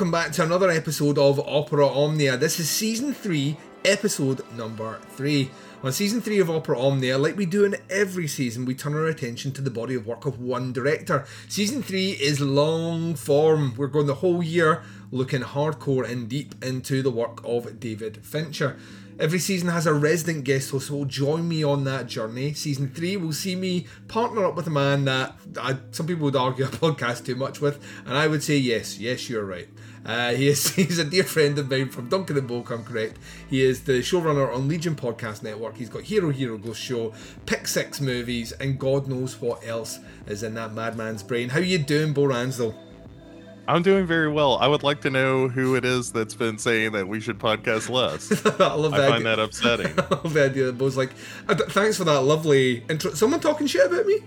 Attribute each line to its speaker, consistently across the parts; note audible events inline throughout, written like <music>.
Speaker 1: welcome back to another episode of Opera Omnia. This is season 3, episode number 3. On season 3 of Opera Omnia, like we do in every season, we turn our attention to the body of work of one director. Season 3 is long form. We're going the whole year looking hardcore and deep into the work of David Fincher. Every season has a resident guest host who will join me on that journey. Season three will see me partner up with a man that I, some people would argue I <laughs> podcast too much with, and I would say yes, yes, you're right. Uh, he is <laughs> he's a dear friend of mine from Duncan and Bulk, I'm correct. He is the showrunner on Legion Podcast Network. He's got Hero Hero Ghost Show, Pick Six movies, and God knows what else is in that madman's brain. How you doing, Bo Ransdell?
Speaker 2: I'm doing very well. I would like to know who it is that's been saying that we should podcast less. <laughs> I love that. I find that upsetting. <laughs>
Speaker 1: I love the idea that Bo's like, uh, thanks for that lovely intro. Someone talking shit about me?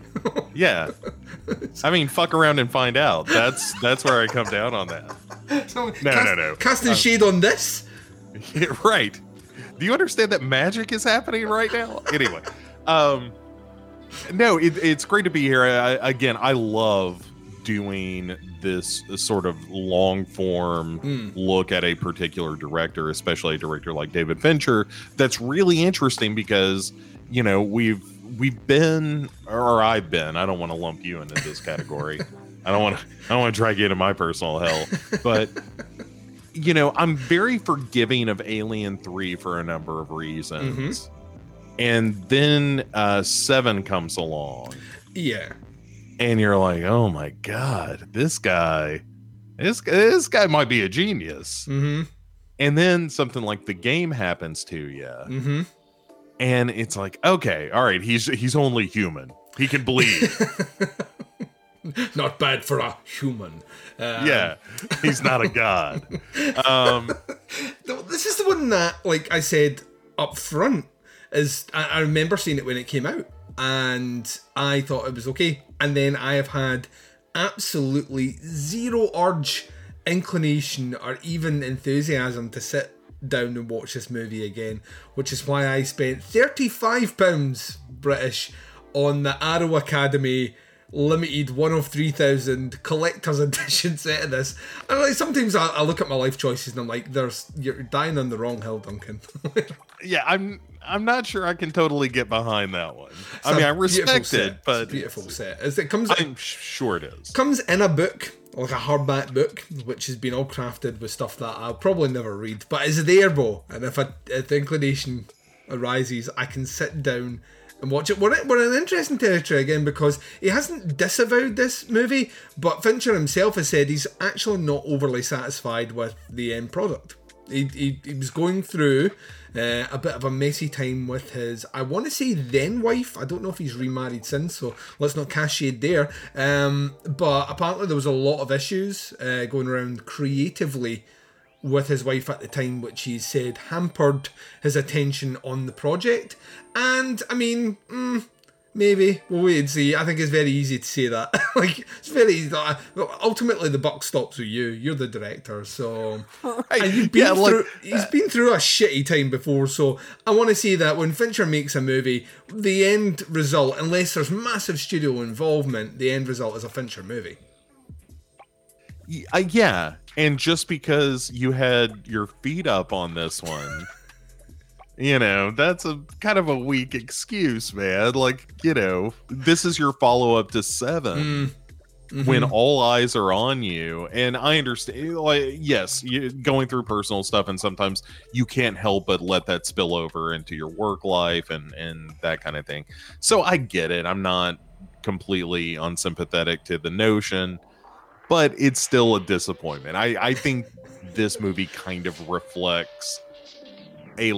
Speaker 2: yeah. I mean, fuck around and find out. That's that's where I come down on that.
Speaker 1: No, cast, no, no. Casting um, shade on this? <laughs>
Speaker 2: right. Do you understand that magic is happening right now? Anyway, um, no, it, it's great to be here. I, again, I love doing this sort of long form mm. look at a particular director, especially a director like David Fincher, that's really interesting because you know we've we've been or I've been. I don't want to lump you into this category. <laughs> I don't want to. I don't want to drag you into my personal hell, but. You know, I'm very forgiving of Alien 3 for a number of reasons. Mm-hmm. And then uh, 7 comes along.
Speaker 1: Yeah
Speaker 2: and you're like, oh my god, this guy, this this guy might be a genius.
Speaker 1: Mm-hmm.
Speaker 2: And then something like the game happens to you,
Speaker 1: mm-hmm.
Speaker 2: and it's like, okay, all right, he's he's only human. He can bleed. <laughs> <laughs>
Speaker 1: not bad for a human.
Speaker 2: Um, yeah, he's not a god. Um, <laughs>
Speaker 1: this is the one that, like I said up front, is I, I remember seeing it when it came out and I thought it was okay. And then I have had absolutely zero urge, inclination, or even enthusiasm to sit down and watch this movie again, which is why I spent £35 British on the Arrow Academy limited one of 3000 collector's <laughs> edition set of this and like sometimes I, I, look at my life choices and i'm like there's you're dying on the wrong hill duncan <laughs>
Speaker 2: yeah i'm I'm not sure I can totally get behind that one. It's I mean, I respect it, but
Speaker 1: beautiful set. As it comes,
Speaker 2: I'm sure it is.
Speaker 1: Comes in a book, like a hardback book, which has been all crafted with stuff that I'll probably never read, but it's there, Bo. And if, a, if the inclination arises, I can sit down and watch it. We're, we're in interesting territory again because he hasn't disavowed this movie, but Fincher himself has said he's actually not overly satisfied with the end product. He, he, he was going through uh, a bit of a messy time with his, I want to say then wife. I don't know if he's remarried since, so let's not cast shade there. Um, but apparently there was a lot of issues uh, going around creatively with his wife at the time, which he said hampered his attention on the project. And I mean, mm, Maybe we'll wait and see. I think it's very easy to say that. <laughs> like it's very easy. ultimately, the buck stops with you. You're the director, so <laughs> right. you've been yeah, through. Like, he's been through a shitty time before, so I want to say that when Fincher makes a movie, the end result, unless there's massive studio involvement, the end result is a Fincher movie.
Speaker 2: Uh, yeah, and just because you had your feet up on this one. You know, that's a kind of a weak excuse, man. Like, you know, this is your follow up to 7 mm. Mm-hmm. when all eyes are on you. And I understand, like, yes, you, going through personal stuff, and sometimes you can't help but let that spill over into your work life and and that kind of thing. So I get it. I'm not completely unsympathetic to the notion, but it's still a disappointment. I I think this movie kind of reflects a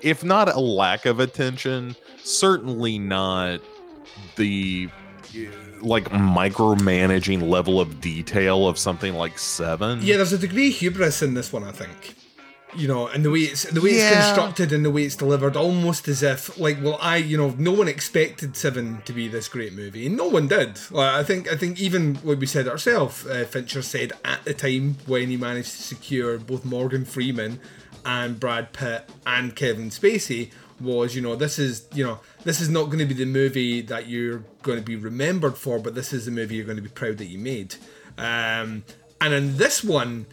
Speaker 2: if not a lack of attention, certainly not the eh, like micromanaging level of detail of something like Seven.
Speaker 1: Yeah, there's a degree of hubris in this one, I think. You know, and the way it's the way yeah. it's constructed and the way it's delivered, almost as if like, well, I, you know, no one expected Seven to be this great movie, and no one did. Like, I think, I think even what we said ourselves, uh, Fincher said at the time when he managed to secure both Morgan Freeman and Brad Pitt and Kevin Spacey was, you know, this is, you know, this is not going to be the movie that you're going to be remembered for, but this is the movie you're going to be proud that you made. Um, and in this one,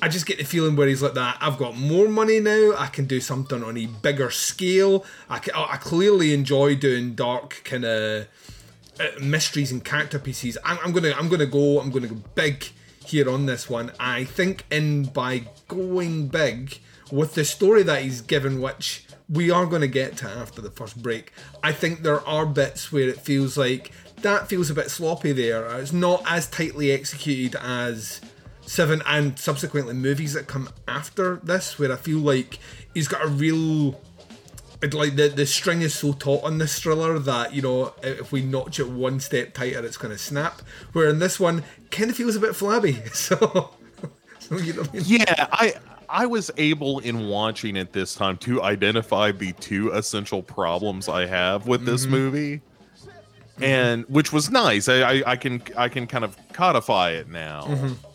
Speaker 1: I just get the feeling where he's like that. I've got more money now. I can do something on a bigger scale. I, can, I clearly enjoy doing dark kind of uh, mysteries and character pieces. I'm, I'm, gonna I'm gonna go. I'm gonna go big here on this one. I think in by going big with the story that he's given, which we are going to get to after the first break. I think there are bits where it feels like that feels a bit sloppy there. It's not as tightly executed as Seven and subsequently movies that come after this, where I feel like he's got a real. Like the, the string is so taut on this thriller that you know if we notch it one step tighter, it's going to snap. Where in this one, kind of feels a bit flabby. <laughs> So,
Speaker 2: so you know I mean? yeah, I I was able in watching it this time to identify the two essential problems I have with this mm-hmm. movie, and which was nice. I, I, I can I can kind of codify it now. Mm-hmm.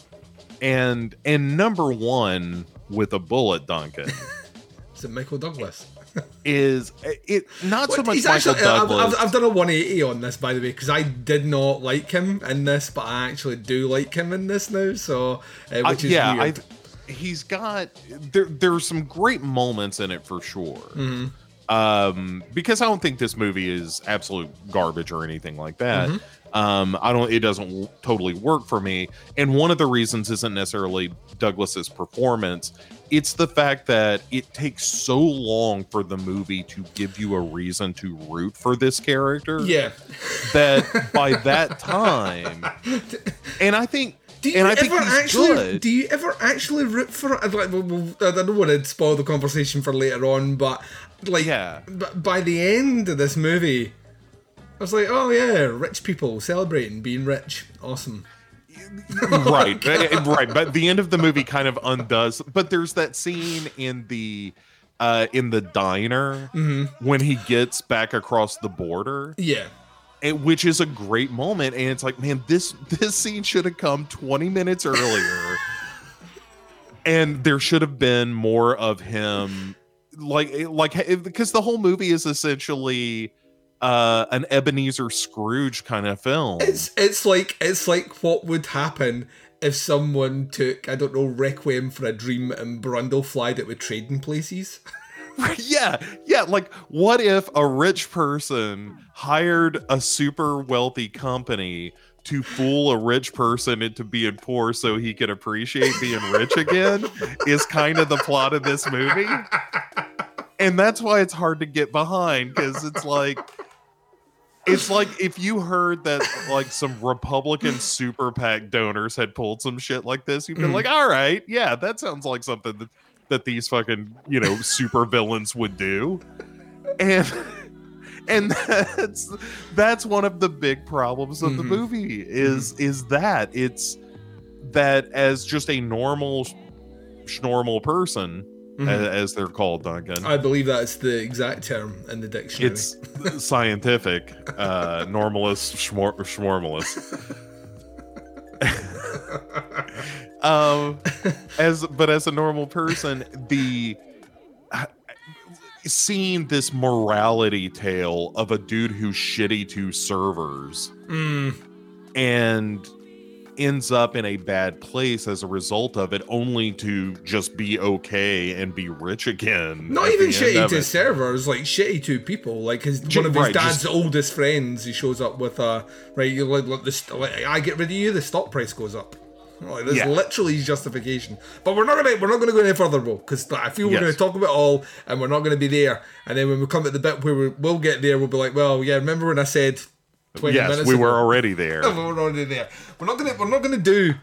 Speaker 2: And and number one with a bullet, Duncan. <laughs>
Speaker 1: Is it Michael Douglas? <laughs>
Speaker 2: is it not so much Michael actually,
Speaker 1: Douglas? I've, I've, done a 180 on this, by the way, because I did not like him in this, but I actually do like him in this now. So, uh, which uh, is yeah, weird. I
Speaker 2: he's got there there's some great moments in it for sure mm-hmm. Um because i don't think this movie is absolute garbage or anything like that mm-hmm. um i don't it doesn't w- totally work for me and one of the reasons isn't necessarily douglas's performance it's the fact that it takes so long for the movie to give you a reason to root for this character
Speaker 1: yeah
Speaker 2: that <laughs> by that time <laughs> and i think
Speaker 1: do you
Speaker 2: and
Speaker 1: I ever actually? Good. Do you ever actually root for? Like, I don't want to spoil the conversation for later on, but like, yeah. But by the end of this movie, I was like, oh yeah, rich people celebrating being rich, awesome. <laughs>
Speaker 2: right, right. But the end of the movie kind of undoes. But there's that scene in the uh in the diner mm-hmm. when he gets back across the border.
Speaker 1: Yeah
Speaker 2: and, which is a great moment. And it's like, man, this this scene should have come 20 minutes earlier. <laughs> and there should have been more of him like like because the whole movie is essentially uh an Ebenezer Scrooge kind of film.
Speaker 1: It's it's like it's like what would happen if someone took I don't know Requiem for a Dream and Brundleflied it with trading places. <laughs> <laughs>
Speaker 2: yeah, yeah. Like, what if a rich person hired a super wealthy company to fool a rich person into being poor so he can appreciate being rich again? is kind of the plot of this movie. And that's why it's hard to get behind because it's like it's like if you heard that like some Republican super PAC donors had pulled some shit like this, you'd be mm. like, all right, yeah, that sounds like something that that these fucking you know super villains would do and <laughs> and <laughs> that's that's one of the big problems of the mm-hmm. movie is mm-hmm. is that it's that as just a normal normal person mm-hmm. as, as, they're called duncan
Speaker 1: i believe that's the exact term in the dictionary
Speaker 2: it's scientific uh normalist schmor- schmormalist <laughs> um, as but as a normal person, the seeing this morality tale of a dude who's shitty to servers mm. and ends up in a bad place as a result of it, only to just be okay and be rich again.
Speaker 1: Not even shitty to it. servers, like shitty to people. Like his one of his right, dad's just, oldest friends, he shows up with a right. You like, like, like I get rid of you, the stock price goes up. Like, there's yeah. literally justification, but we're not gonna we're not gonna go any further, bro, because I feel we're yes. gonna talk about it all, and we're not gonna be there. And then when we come to the bit where we will get there, we'll be like, well, yeah, remember when I said
Speaker 2: twenty yes, minutes? we ago? were already there.
Speaker 1: we <laughs> were already there. We're not gonna we're not gonna do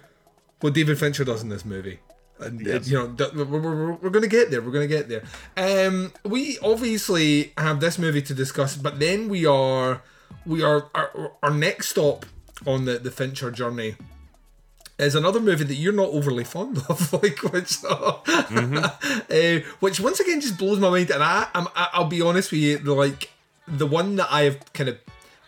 Speaker 1: what David Fincher does in this movie. And yes. you know we're, we're, we're gonna get there. We're gonna get there. Um, we obviously have this movie to discuss, but then we are we are our, our next stop on the the Fincher journey is another movie that you're not overly fond of, <laughs> like which, uh, mm-hmm. uh, <laughs> which once again just blows my mind. And I, I'm, I'll be honest with you, like the one that I've kind of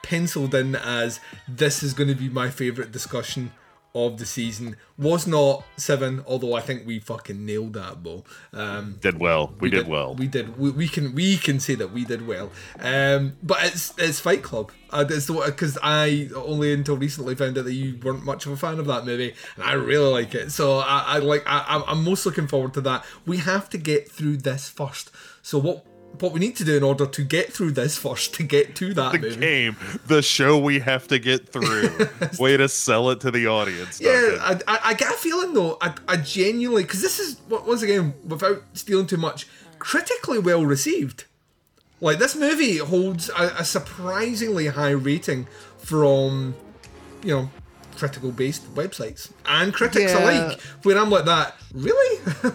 Speaker 1: penciled in as this is going to be my favorite discussion of the season was not seven, although I think we fucking nailed that, Bo. Um,
Speaker 2: Did well. We, did, well.
Speaker 1: We did. We, we can we can say that we did well. Um, but it's it's Fight Club. Because I only until recently found out that you weren't much of a fan of that movie, and I really like it. So I, I like I, I'm most looking forward to that. We have to get through this first. So what what we need to do in order to get through this first to get to that
Speaker 2: the
Speaker 1: movie.
Speaker 2: game, the show we have to get through. <laughs> Way to sell it to the audience.
Speaker 1: Yeah, I, I, I get a feeling though. I, I genuinely because this is w- once again without stealing too much, critically well received. Like this movie holds a, a surprisingly high rating from, you know, critical based websites and critics
Speaker 2: Yeah.
Speaker 1: alike. Where I'm like that, really? <laughs>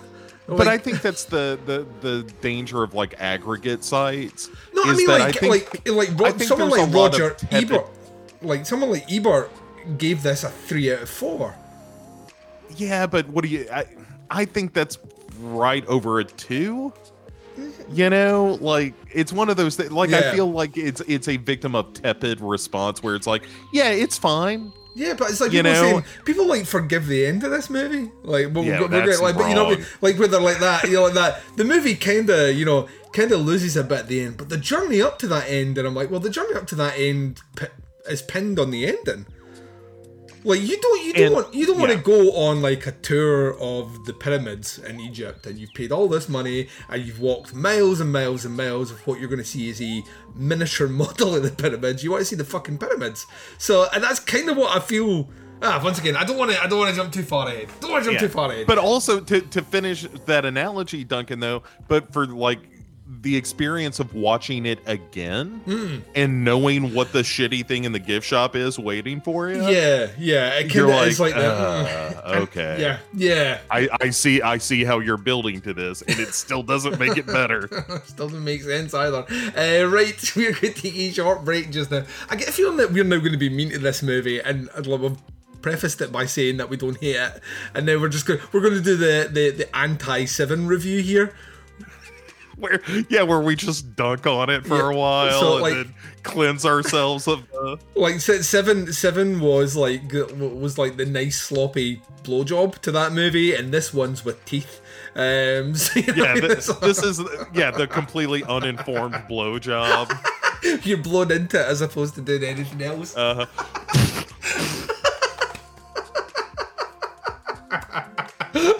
Speaker 2: but I think that's the, the the danger of like aggregate sites.
Speaker 1: no, I mean like
Speaker 2: think-
Speaker 1: like like
Speaker 2: I
Speaker 1: someone like
Speaker 2: a lot of
Speaker 1: Roger Ebert, like someone like Ebert gave this a three out of four.
Speaker 2: Yeah, but what do you? I, I think that's right over a two. You know, like it's one of those things. Like
Speaker 1: Yeah.
Speaker 2: I feel like it's it's a victim of tepid response where it's like, yeah, it's fine.
Speaker 1: Yeah, but it's like
Speaker 2: You
Speaker 1: people
Speaker 2: know?
Speaker 1: saying people like forgive the end of this movie. Like, well,
Speaker 2: Yeah,
Speaker 1: we're, we're like, but you know, like where they're like that, you know, like that. The movie kind of, you know, kind of loses a bit at the end, but the journey up to that end, and I'm like, well, the journey up to that end pi- is pinned on the ending. Like you don't, you don't
Speaker 2: And-
Speaker 1: want, you don't want to go on like a tour of the pyramids in Egypt, and you've paid all this money, and you've walked miles and miles and miles of what you're going to see is a miniature <laughs> model of the pyramids. You want to see the fucking pyramids. So, and that's kind of what I feel. Ah, once again, I don't want to. I don't want to jump too far ahead. Don't want to jump
Speaker 2: Yeah.
Speaker 1: too far ahead.
Speaker 2: But also to to finish that analogy, Duncan, though, but for like the experience of watching it again
Speaker 1: Hmm.
Speaker 2: and knowing what the shitty thing in the gift shop is waiting for you.
Speaker 1: yeah, yeah, it
Speaker 2: You're like,
Speaker 1: is like
Speaker 2: uh, <laughs> okay.
Speaker 1: Yeah, yeah.
Speaker 2: I, I see I see how you're building to this, and it still doesn't make it better. <laughs>
Speaker 1: Still doesn't make sense either. Uh, right, <laughs> we're going to take a short break just now. I get a feeling that we're now going to be mean to this movie, and I'd love we've prefaced it by saying that we don't hate it, and then we're just going we're going to do the the, the anti Seven review here. <laughs>
Speaker 2: where yeah, where we just dunk on it for
Speaker 1: Yeah,
Speaker 2: a while
Speaker 1: so,
Speaker 2: and
Speaker 1: like-
Speaker 2: then cleanse ourselves of the
Speaker 1: Like seven, seven was like was like the nice sloppy blowjob to that movie, and this one's with teeth. Um, <laughs> so, you know,
Speaker 2: yeah. th- this is yeah the completely uninformed blowjob. <laughs>
Speaker 1: you're blown into it as opposed to doing anything else.
Speaker 2: Uh,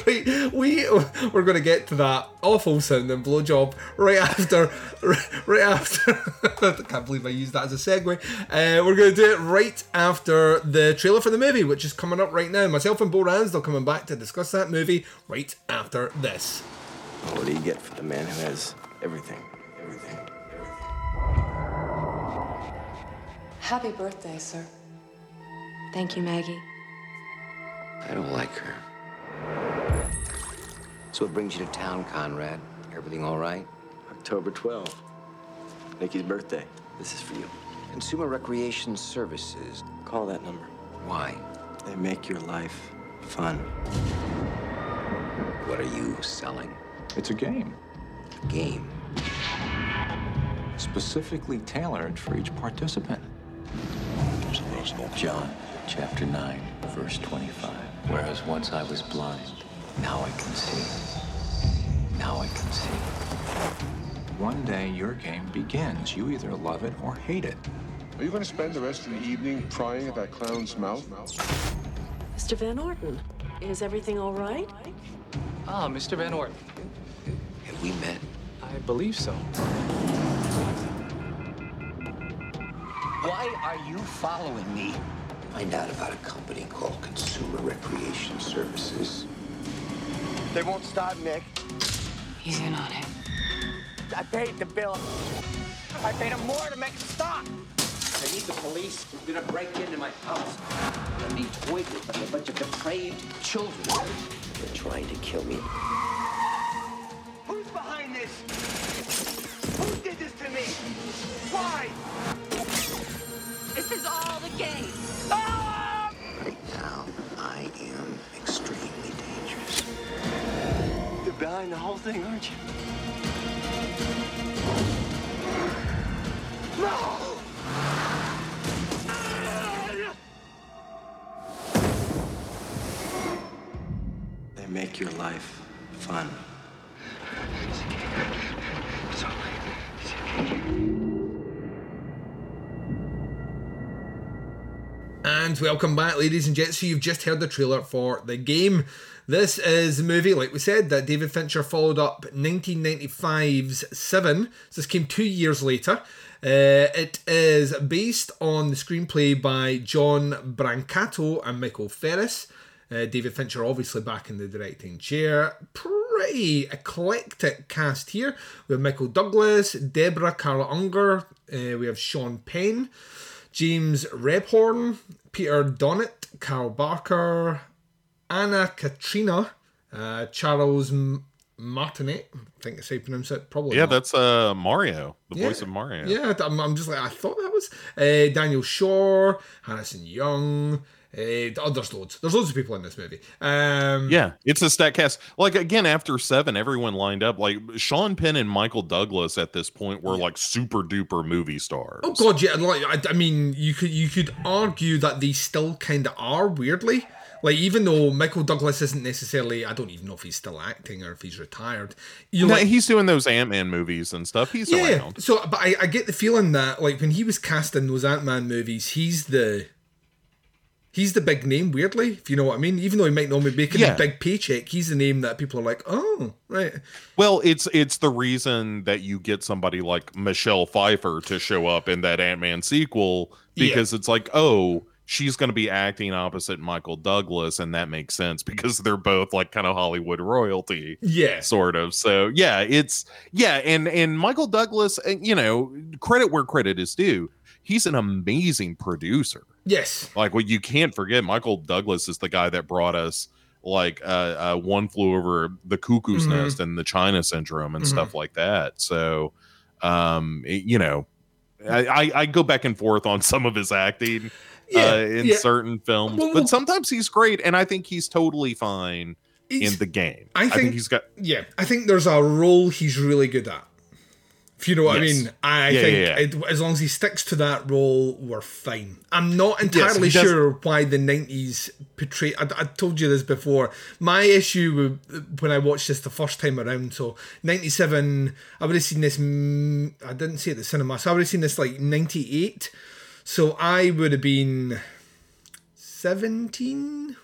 Speaker 1: right, we we're gonna get to that awful sounding blowjob right after, right after. I <laughs> can't believe I used that as a segue. Uh, we're gonna do it right after the trailer for the movie, which is coming up right now. Myself and Bo Ransdell are coming back to discuss that movie right after this.
Speaker 3: What do you get for the man who has everything? everything? Everything.
Speaker 4: Happy birthday, sir.
Speaker 5: Thank you, Maggie.
Speaker 3: I don't like her. So what brings you to town, Conrad? Everything all right?
Speaker 6: October 12th. Nikki's birthday.
Speaker 3: This is for you. Consumer Recreation Services.
Speaker 6: Call that number.
Speaker 3: Why?
Speaker 6: They make your life fun.
Speaker 3: What are you selling?
Speaker 7: It's a game,
Speaker 3: A game.
Speaker 7: specifically tailored for each participant.
Speaker 8: John chapter 9, verse 25. Whereas once I was blind, now I can see. Now I can see.
Speaker 7: One day, your game begins. You either love it or hate it.
Speaker 9: Are you going to spend the rest of the evening prying at that clown's mouth?
Speaker 10: Mr. Van Orton, is everything all right?
Speaker 11: Ah, Mr. Van Orton.
Speaker 3: Have we met?
Speaker 11: I believe so.
Speaker 3: Why are you following me? Find out about a company called Consumer Recreation Services.
Speaker 12: They won't stop, Nick.
Speaker 5: He's in on it.
Speaker 12: I paid the bill. I paid him more to make it stop. I need the police. They're gonna break into my house. I need toys with a bunch of depraved children.
Speaker 3: They're trying to kill me.
Speaker 12: Who's behind this? Who did this to me? Why?
Speaker 5: This is all the game.
Speaker 12: Behind the whole thing, aren't you? No!
Speaker 6: make your life fun.
Speaker 1: And welcome back, ladies and gents. So you've just heard the trailer for the game. This is a movie, like we said, that David Fincher followed up 1995's Seven. So this came two years later. Uh, it is based on the screenplay by John Brancato and Michael Ferris. Uh, David Fincher, obviously, back in the directing chair. Pretty eclectic cast here. We have Michael Douglas, Deborah Kara Unger, uh, we have Sean Penn, James Rebhorn, Peter Donat, Carroll Baker, Anna Katarina, uh, Charles M- Martinet. I think that's how you pronounce it. Probably.
Speaker 2: Yeah,
Speaker 1: not.
Speaker 2: that's uh Mario, the
Speaker 1: Yeah.
Speaker 2: voice of Mario.
Speaker 1: Yeah, I'm, I'm just like I thought that was uh, Daniel Schorr, Harrison Young. Uh, oh, there's loads. There's loads of people in this movie. Um,
Speaker 2: Yeah, it's a stat cast. Like again, after seven, everyone lined up. Like Sean Penn and Michael Douglas at this point were like super duper movie stars.
Speaker 1: Oh god, yeah. Like I, I mean, you could you could argue that they still kind of are weirdly. Like even though Michael Douglas isn't necessarily, I don't even know if he's still acting or if he's retired. You
Speaker 2: No,
Speaker 1: like,
Speaker 2: he's doing those Ant Man movies and stuff. He's
Speaker 1: yeah.
Speaker 2: around.
Speaker 1: So, but I, I get the feeling that like when he was cast in those Ant Man movies, he's the he's the big name. Weirdly, if you know what I mean. Even though he might not be making
Speaker 2: Yeah.
Speaker 1: a big paycheck, he's the name that people are like, oh, right.
Speaker 2: Well, it's it's the reason that you get somebody like Michelle Pfeiffer to show up in that Ant Man sequel because it's like, oh, she's going to be acting opposite Michael Douglas, and that makes sense because they're both like kind of Hollywood royalty.
Speaker 1: Yeah.
Speaker 2: sort of. So yeah, it's yeah, and and Michael Douglas, uh, you know, credit where credit is due. He's an amazing producer.
Speaker 1: Yes.
Speaker 2: Like what you can't forget, Michael Douglas is the guy that brought us like uh, uh one flew over the cuckoo's
Speaker 1: Mhm.
Speaker 2: nest and the China syndrome and
Speaker 1: Mhm.
Speaker 2: stuff like that. So um it- you know I, I I go back and forth on <laughs> some of his acting
Speaker 1: Yeah,
Speaker 2: uh, in
Speaker 1: yeah.
Speaker 2: certain films, but sometimes he's great, and I think he's totally fine
Speaker 1: He's-
Speaker 2: in the game.
Speaker 1: I think,
Speaker 2: he's got
Speaker 1: yeah. I think there's a role he's really good at. If you know what I mean, I
Speaker 2: Yeah,
Speaker 1: think. It, as long as he sticks to that role, we're fine. I'm not entirely
Speaker 2: does-
Speaker 1: sure why the '90s portray. I, I told you this before. My issue when I watched this the first time around, so '97, I would have seen this. I didn't see it at the cinema, so I would have seen this like '98. So I would have been 17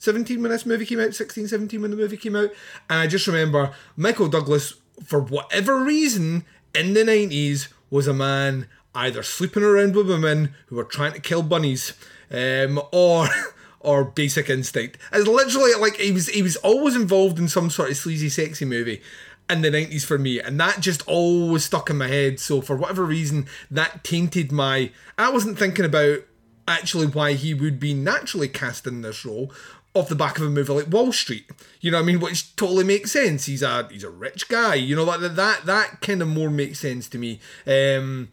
Speaker 1: 17 when this movie came out 16 17 when the movie came out and i just remember michael douglas for whatever reason in the 90s was a man either sleeping around with women who were trying to kill bunnies um, or <laughs> or basic instinct. It's literally like he was he was always involved in some sort of sleazy sexy movie in the 90s for me and that just always stuck in my head so for whatever reason that tainted my i wasn't thinking about actually why he would be naturally cast in this role off the back of a movie like Wall Street. You know what I mean? Which totally makes sense. He's a he's a rich guy. You know that that that kind of more makes sense to me. Um,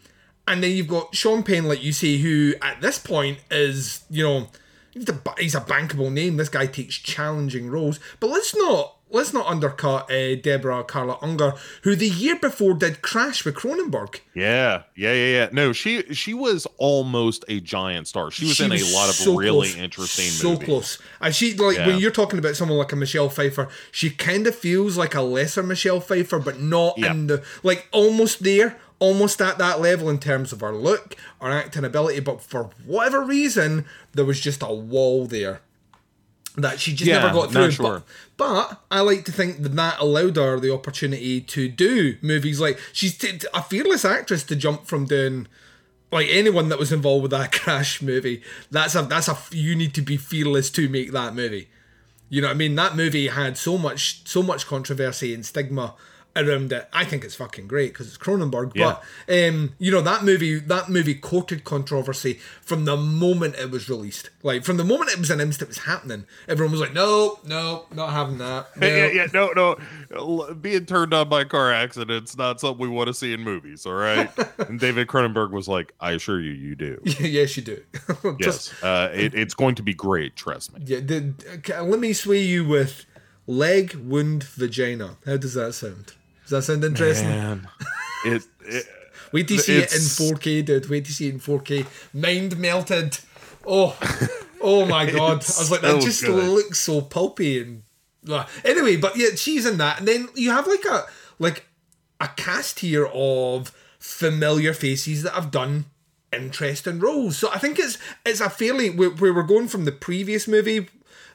Speaker 1: and then you've got Sean Penn, like you say, who at this point is you know he's a he's a bankable name. This guy takes challenging roles. But let's not let's not undercut uh, Deborah Kara Unger, who the year before did Crash with Cronenberg.
Speaker 2: Yeah, yeah, yeah, yeah. No, she she was almost a giant star. She was
Speaker 1: She
Speaker 2: in
Speaker 1: was
Speaker 2: a lot of
Speaker 1: so
Speaker 2: really
Speaker 1: close.
Speaker 2: interesting
Speaker 1: so
Speaker 2: movies.
Speaker 1: close and she like
Speaker 2: Yeah.
Speaker 1: when you're talking about someone like a michelle pfeiffer she kind of feels like a lesser michelle pfeiffer but not
Speaker 2: Yeah.
Speaker 1: in the like almost there almost at that level in terms of her look her acting ability but for whatever reason there was just a wall there that she just
Speaker 2: Yeah,
Speaker 1: never got through.
Speaker 2: sure.
Speaker 1: But, but I like to think that that allowed her the opportunity to do movies like she's t- a fearless actress to jump from doing like anyone that was involved with that <laughs> crash movie. That's a that's a you need to be fearless to make that movie. You know what I mean? That movie had so much so much controversy and stigma around it. I think it's fucking great because it's Cronenberg.
Speaker 2: Yeah.
Speaker 1: But um, you know that movie that movie courted controversy from the moment it was released. Like from the moment it was announced it was happening, everyone was like, "No, no, not having that." <laughs> No.
Speaker 2: Yeah, yeah, no, no. Being turned on by car accidents not something we want to see in movies. All right. <laughs> and David Cronenberg was like, "I assure you, you do. <laughs>
Speaker 1: yes, you do.
Speaker 2: yes, uh, it, it's going to be great. Trust me."
Speaker 1: Yeah, the, let me sway you with leg, wound, vagina. How does that sound? Does that sound interesting?
Speaker 2: Man, it, it <laughs>
Speaker 1: Wait you see it in 4K, dude. Wait you see it in 4K. Mind melted. Oh, oh my <laughs> god! I was like, that just
Speaker 2: good.
Speaker 1: looks so pulpy and. Anyway, but yeah, she's in that, and then you have like a like a cast here of familiar faces that have done interesting roles. So I think it's it's a fairly where, where we're going from the previous movie.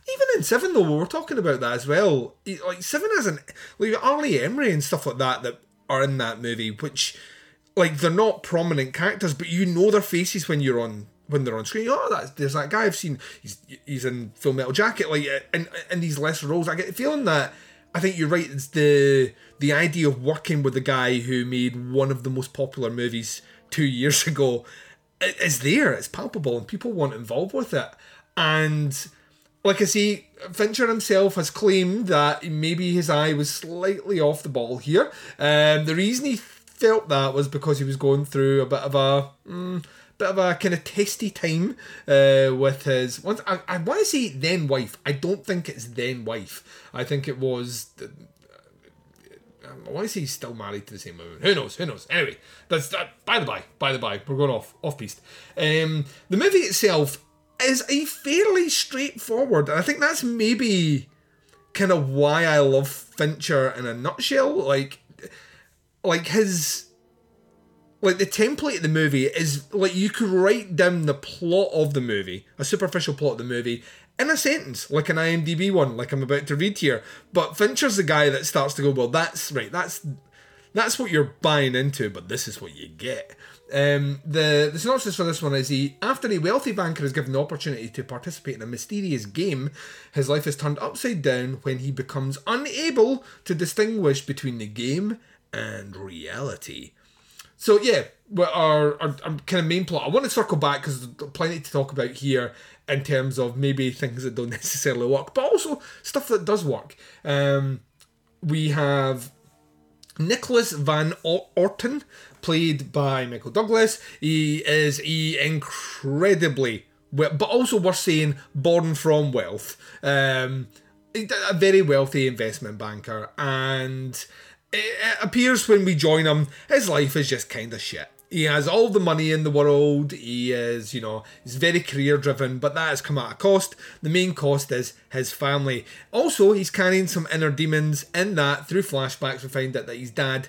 Speaker 1: Even in Seven, though, we were talking about that as well. Like Seven has an like R. Lee Ermey and stuff like that that are in that movie, which like they're not prominent characters, but you know their faces when you're on when they're on screen. Oh, that's there's that guy I've seen. He's he's in Full Metal Jacket. Like in in these lesser roles, I get the feeling that I think you're right. It's the the idea of working with the guy who made one of the most popular movies two years <laughs> ago is there. It's palpable, and people want involved with it. And like I say, Fincher himself has claimed that maybe his eye was slightly off the ball here. Um, the reason he felt that was because he was going through a bit of a. Mm, bit of a kind of testy time uh, with his. Once I, I want to say then wife. I don't think it's then wife. I think it was. I want to say he's still married to the same woman. Who knows? Who knows? Anyway, that's that. By the by, by the by, we're going off off piste. Um, the movie itself is a fairly straightforward, and I think that's maybe kind of why I love Fincher in a nutshell. Like, like his like the template of the movie is like you could write down the plot of the movie, a superficial plot of the movie, in a sentence, like an IMDb one, like I'm about to read here. But Fincher's the guy that starts to go, well, that's right, that's that's what you're buying into, but this is what you get. Um, the the synopsis for this one is he after a wealthy banker is given the opportunity to participate in a mysterious game, his life is turned upside down when he becomes unable to distinguish between the game and reality. So yeah, our, our, our kind of main plot. I want to circle back because there's plenty to talk about here in terms of maybe things that don't <laughs> necessarily work, but also stuff that does work. Um, we have Nicholas Van Orton, played by Michael Douglas. He is a incredibly, but also we're saying born from wealth. Um, a very wealthy investment banker, and it appears when we join him, his life is just kind of shit. He has all the money in the world. He is, you know, he's very career driven, but that has come at a cost. The main cost is his family. Also, he's carrying some inner demons in that through flashbacks. We find out that his dad,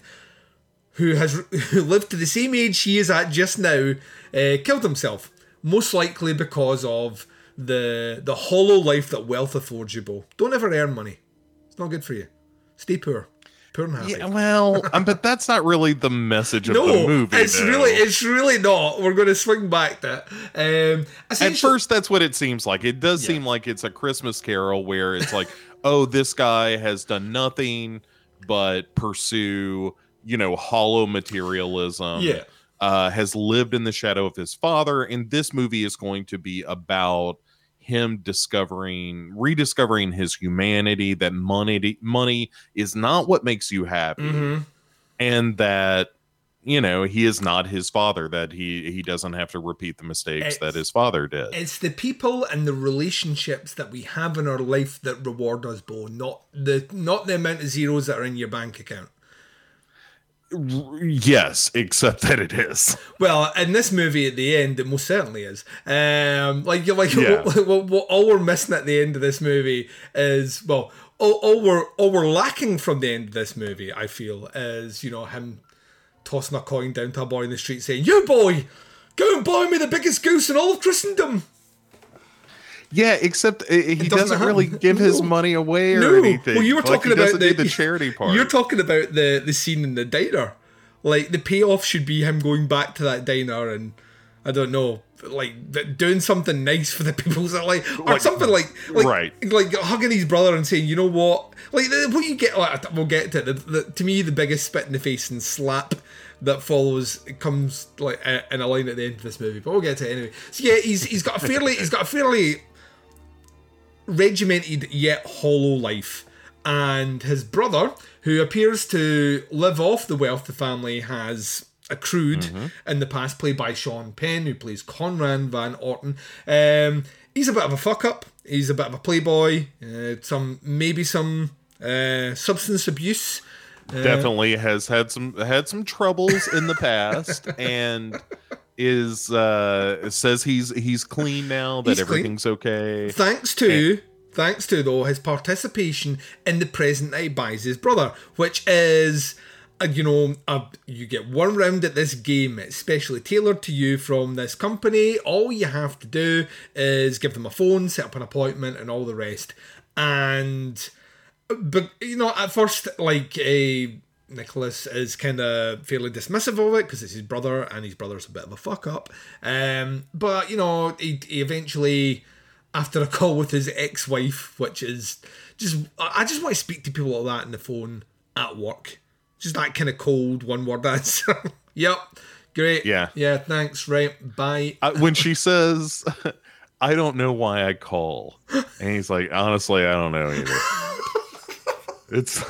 Speaker 1: who has <laughs> who lived to the same age he is at just now, uh, killed himself. Most likely because of the the hollow life that wealth affords you, Bo. Don't ever earn money. It's not good for you. Stay poor. Poor and happy.
Speaker 2: Yeah, well, um, but that's not really the message of no, the movie.
Speaker 1: It's
Speaker 2: though.
Speaker 1: really, it's really not. We're going to swing back to. Um,
Speaker 2: At first, that's what it seems like. It does yeah. seem like it's a Christmas Carol where it's like, <laughs> oh, this guy has done nothing but pursue, you know, hollow materialism.
Speaker 1: Yeah.
Speaker 2: Uh, has lived in the shadow of his father, and this movie is going to be about him discovering rediscovering his humanity that money money is not what makes you happy
Speaker 1: mm-hmm.
Speaker 2: and that you know he is not his father that he he doesn't have to repeat the mistakes it's, that his father did
Speaker 1: it's the people and the relationships that we have in our life that reward us Bo not the not the amount of zeros that are in your bank account
Speaker 2: Yes, except that it is.
Speaker 1: Well, in this movie, at the end, it most certainly is. Um, like, like <laughs> yeah. what, what, what, all we're missing at the end of this movie is well, all, all we're all we're lacking from the end of this movie, I feel, is you know him tossing a coin down to a boy in the street saying, "You boy, go and buy me the biggest goose in all of Christendom."
Speaker 2: Yeah, except uh, he doesn't, doesn't really give no. his money away or no. anything.
Speaker 1: Well, you were talking about the,
Speaker 2: the, charity part.
Speaker 1: You're talking about the the scene in the diner. Like the payoff should be him going back to that diner and I don't know, like doing something nice for the <laughs> people that like, or like, something like, like,
Speaker 2: right,
Speaker 1: like hugging his brother and saying, you know what, like what you get. Like, we'll get to it. The, the, to me, the biggest spit in the face and slap that follows comes like in a line at the end of this movie, but we'll get to it anyway. So yeah, he's he's got a fairly he's got a fairly regimented yet hollow life. And his brother, who appears to live off the wealth the family has accrued mm-hmm. in the past, played by Sean Penn, who plays Conrad Van Orton. Um, he's a bit of a fuck up. He's a bit of a playboy. Uh, some maybe some uh, substance abuse.
Speaker 2: Uh, Definitely has had some had some troubles in the past, <laughs> and is uh says he's he's clean now that everything's clean. okay.
Speaker 1: Thanks to thanks to though his participation in the present that he buys his brother, which is. uh, You know, uh, you get one round at this game. It's specially tailored to you from this company. All you have to do is give them a phone, set up an appointment, and all the rest. And but you know, at first, like a Nicholas is kind of fairly dismissive of it because it's his brother, and his brother's a bit of a fuck up. Um, but you know, he, he eventually, after a call with his ex-wife, which is just, I I just want to speak to people like that on the phone at work. Just that kind of cold one word <laughs> answer. yep, great.
Speaker 2: Yeah.
Speaker 1: yeah. Thanks. Right. Bye.
Speaker 2: Uh, when she says, <laughs> "I don't know why I call," and he's like, "Honestly, I don't know either." <laughs> it's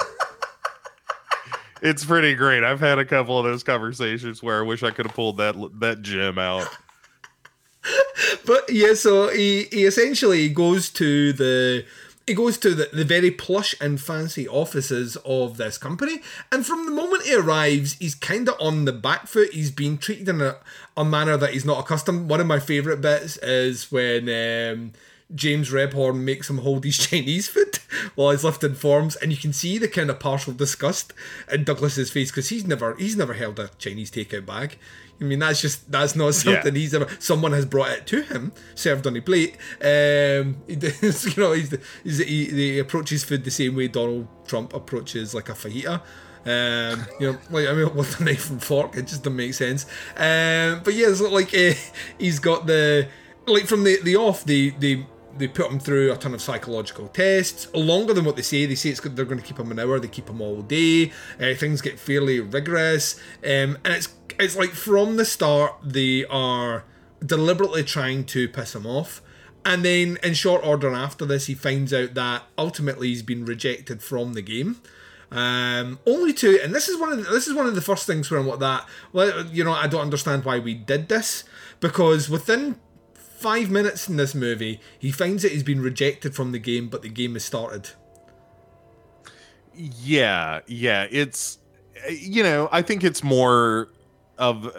Speaker 2: it's pretty great. I've had a couple of those conversations where I wish I could have pulled that that gem out. <laughs>
Speaker 1: but yeah, so he, he essentially goes to the he goes to the, the very plush and fancy offices of this company, and from the moment he arrives, he's kind of on the back foot. He's being treated in a, a manner that he's not accustomed. One of my favorite bits is when um, James Rebhorn makes him hold his <laughs> Chinese food while he's lifting forms, and you can see the kind of partial disgust in Douglas's face because he's never he's never held a Chinese takeout bag. I mean, that's just that's not something he's ever. Someone has brought it to him, served on a plate. Um, <laughs> he does, you know, he's, he's he, he approaches food the same way Donald Trump approaches like a fajita. Um, you know, <laughs> like I mean, with a knife and fork, it just doesn't make sense. Um, but yeah, it's like uh, he's got the like from the the off the the they put him through a ton of psychological tests, longer than what they say. They say it's good, they're going to keep him an hour. They keep him all day. Uh, things get fairly rigorous, um, and it's it's like from the start they are deliberately trying to piss him off. And then, in short order after this, he finds out that ultimately he's been rejected from the game. Um, only to, and this is one of the, this is one of the first things where I'm like that. Well, you know, I don't understand why we did this because within five minutes in this movie, he finds that he's been rejected from the game, but the game has started.
Speaker 2: Yeah, yeah, it's you know, I think it's more of uh,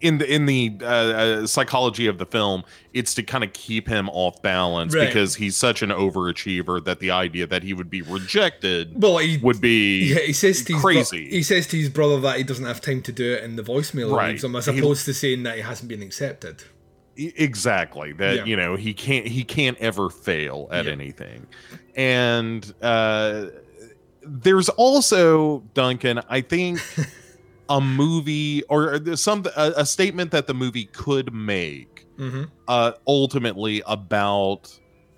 Speaker 2: in the in the uh, uh, psychology of the film, it's to kind of keep him off balance
Speaker 1: Right.
Speaker 2: because he's such an overachiever that the idea that he would be rejected
Speaker 1: Well, he,
Speaker 2: would be
Speaker 1: yeah, he says to his bro-
Speaker 2: crazy.
Speaker 1: he says to his brother that he doesn't have time to do it in the voicemail he
Speaker 2: Right.
Speaker 1: leaves him, as
Speaker 2: He-
Speaker 1: opposed to saying that he hasn't been accepted.
Speaker 2: Exactly that
Speaker 1: Yeah.
Speaker 2: you know he can't he can't ever fail at
Speaker 1: Yeah.
Speaker 2: anything and uh there's also duncan i think <laughs> a movie or some a, a statement that the movie could make
Speaker 1: Mm-hmm.
Speaker 2: uh ultimately about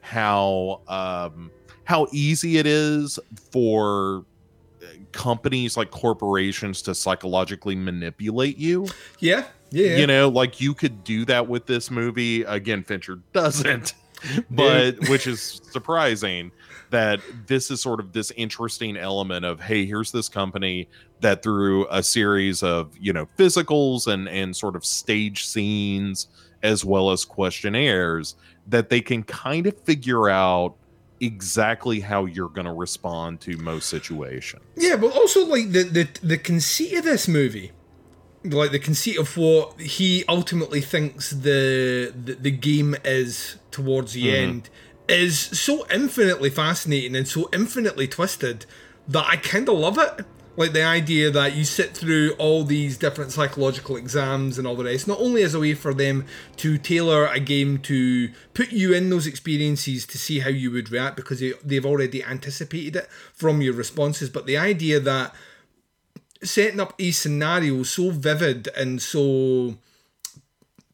Speaker 2: how um how easy it is for uh, companies like corporations to psychologically manipulate you
Speaker 1: Yeah, yeah, yeah.
Speaker 2: you know like you could do that with this movie. Again fincher doesn't <laughs> but which is surprising that this is sort of this interesting element of hey here's this company that through a series of you know physicals and and sort of stage scenes as well as questionnaires that they can kind of figure out exactly how you're going to respond to most situations.
Speaker 1: Yeah, but also like the the the conceit of this movie, like the conceit of what he ultimately thinks the the, the game is towards the
Speaker 2: Mhm.
Speaker 1: end, is so infinitely fascinating and so infinitely twisted that I kind of love it. Like the idea that you sit through all these different psychological exams and all the rest, not only as a way for them to tailor a game to put you in those experiences to see how you would react because they, they've already anticipated it from your responses, but the idea that setting up a scenario so vivid and so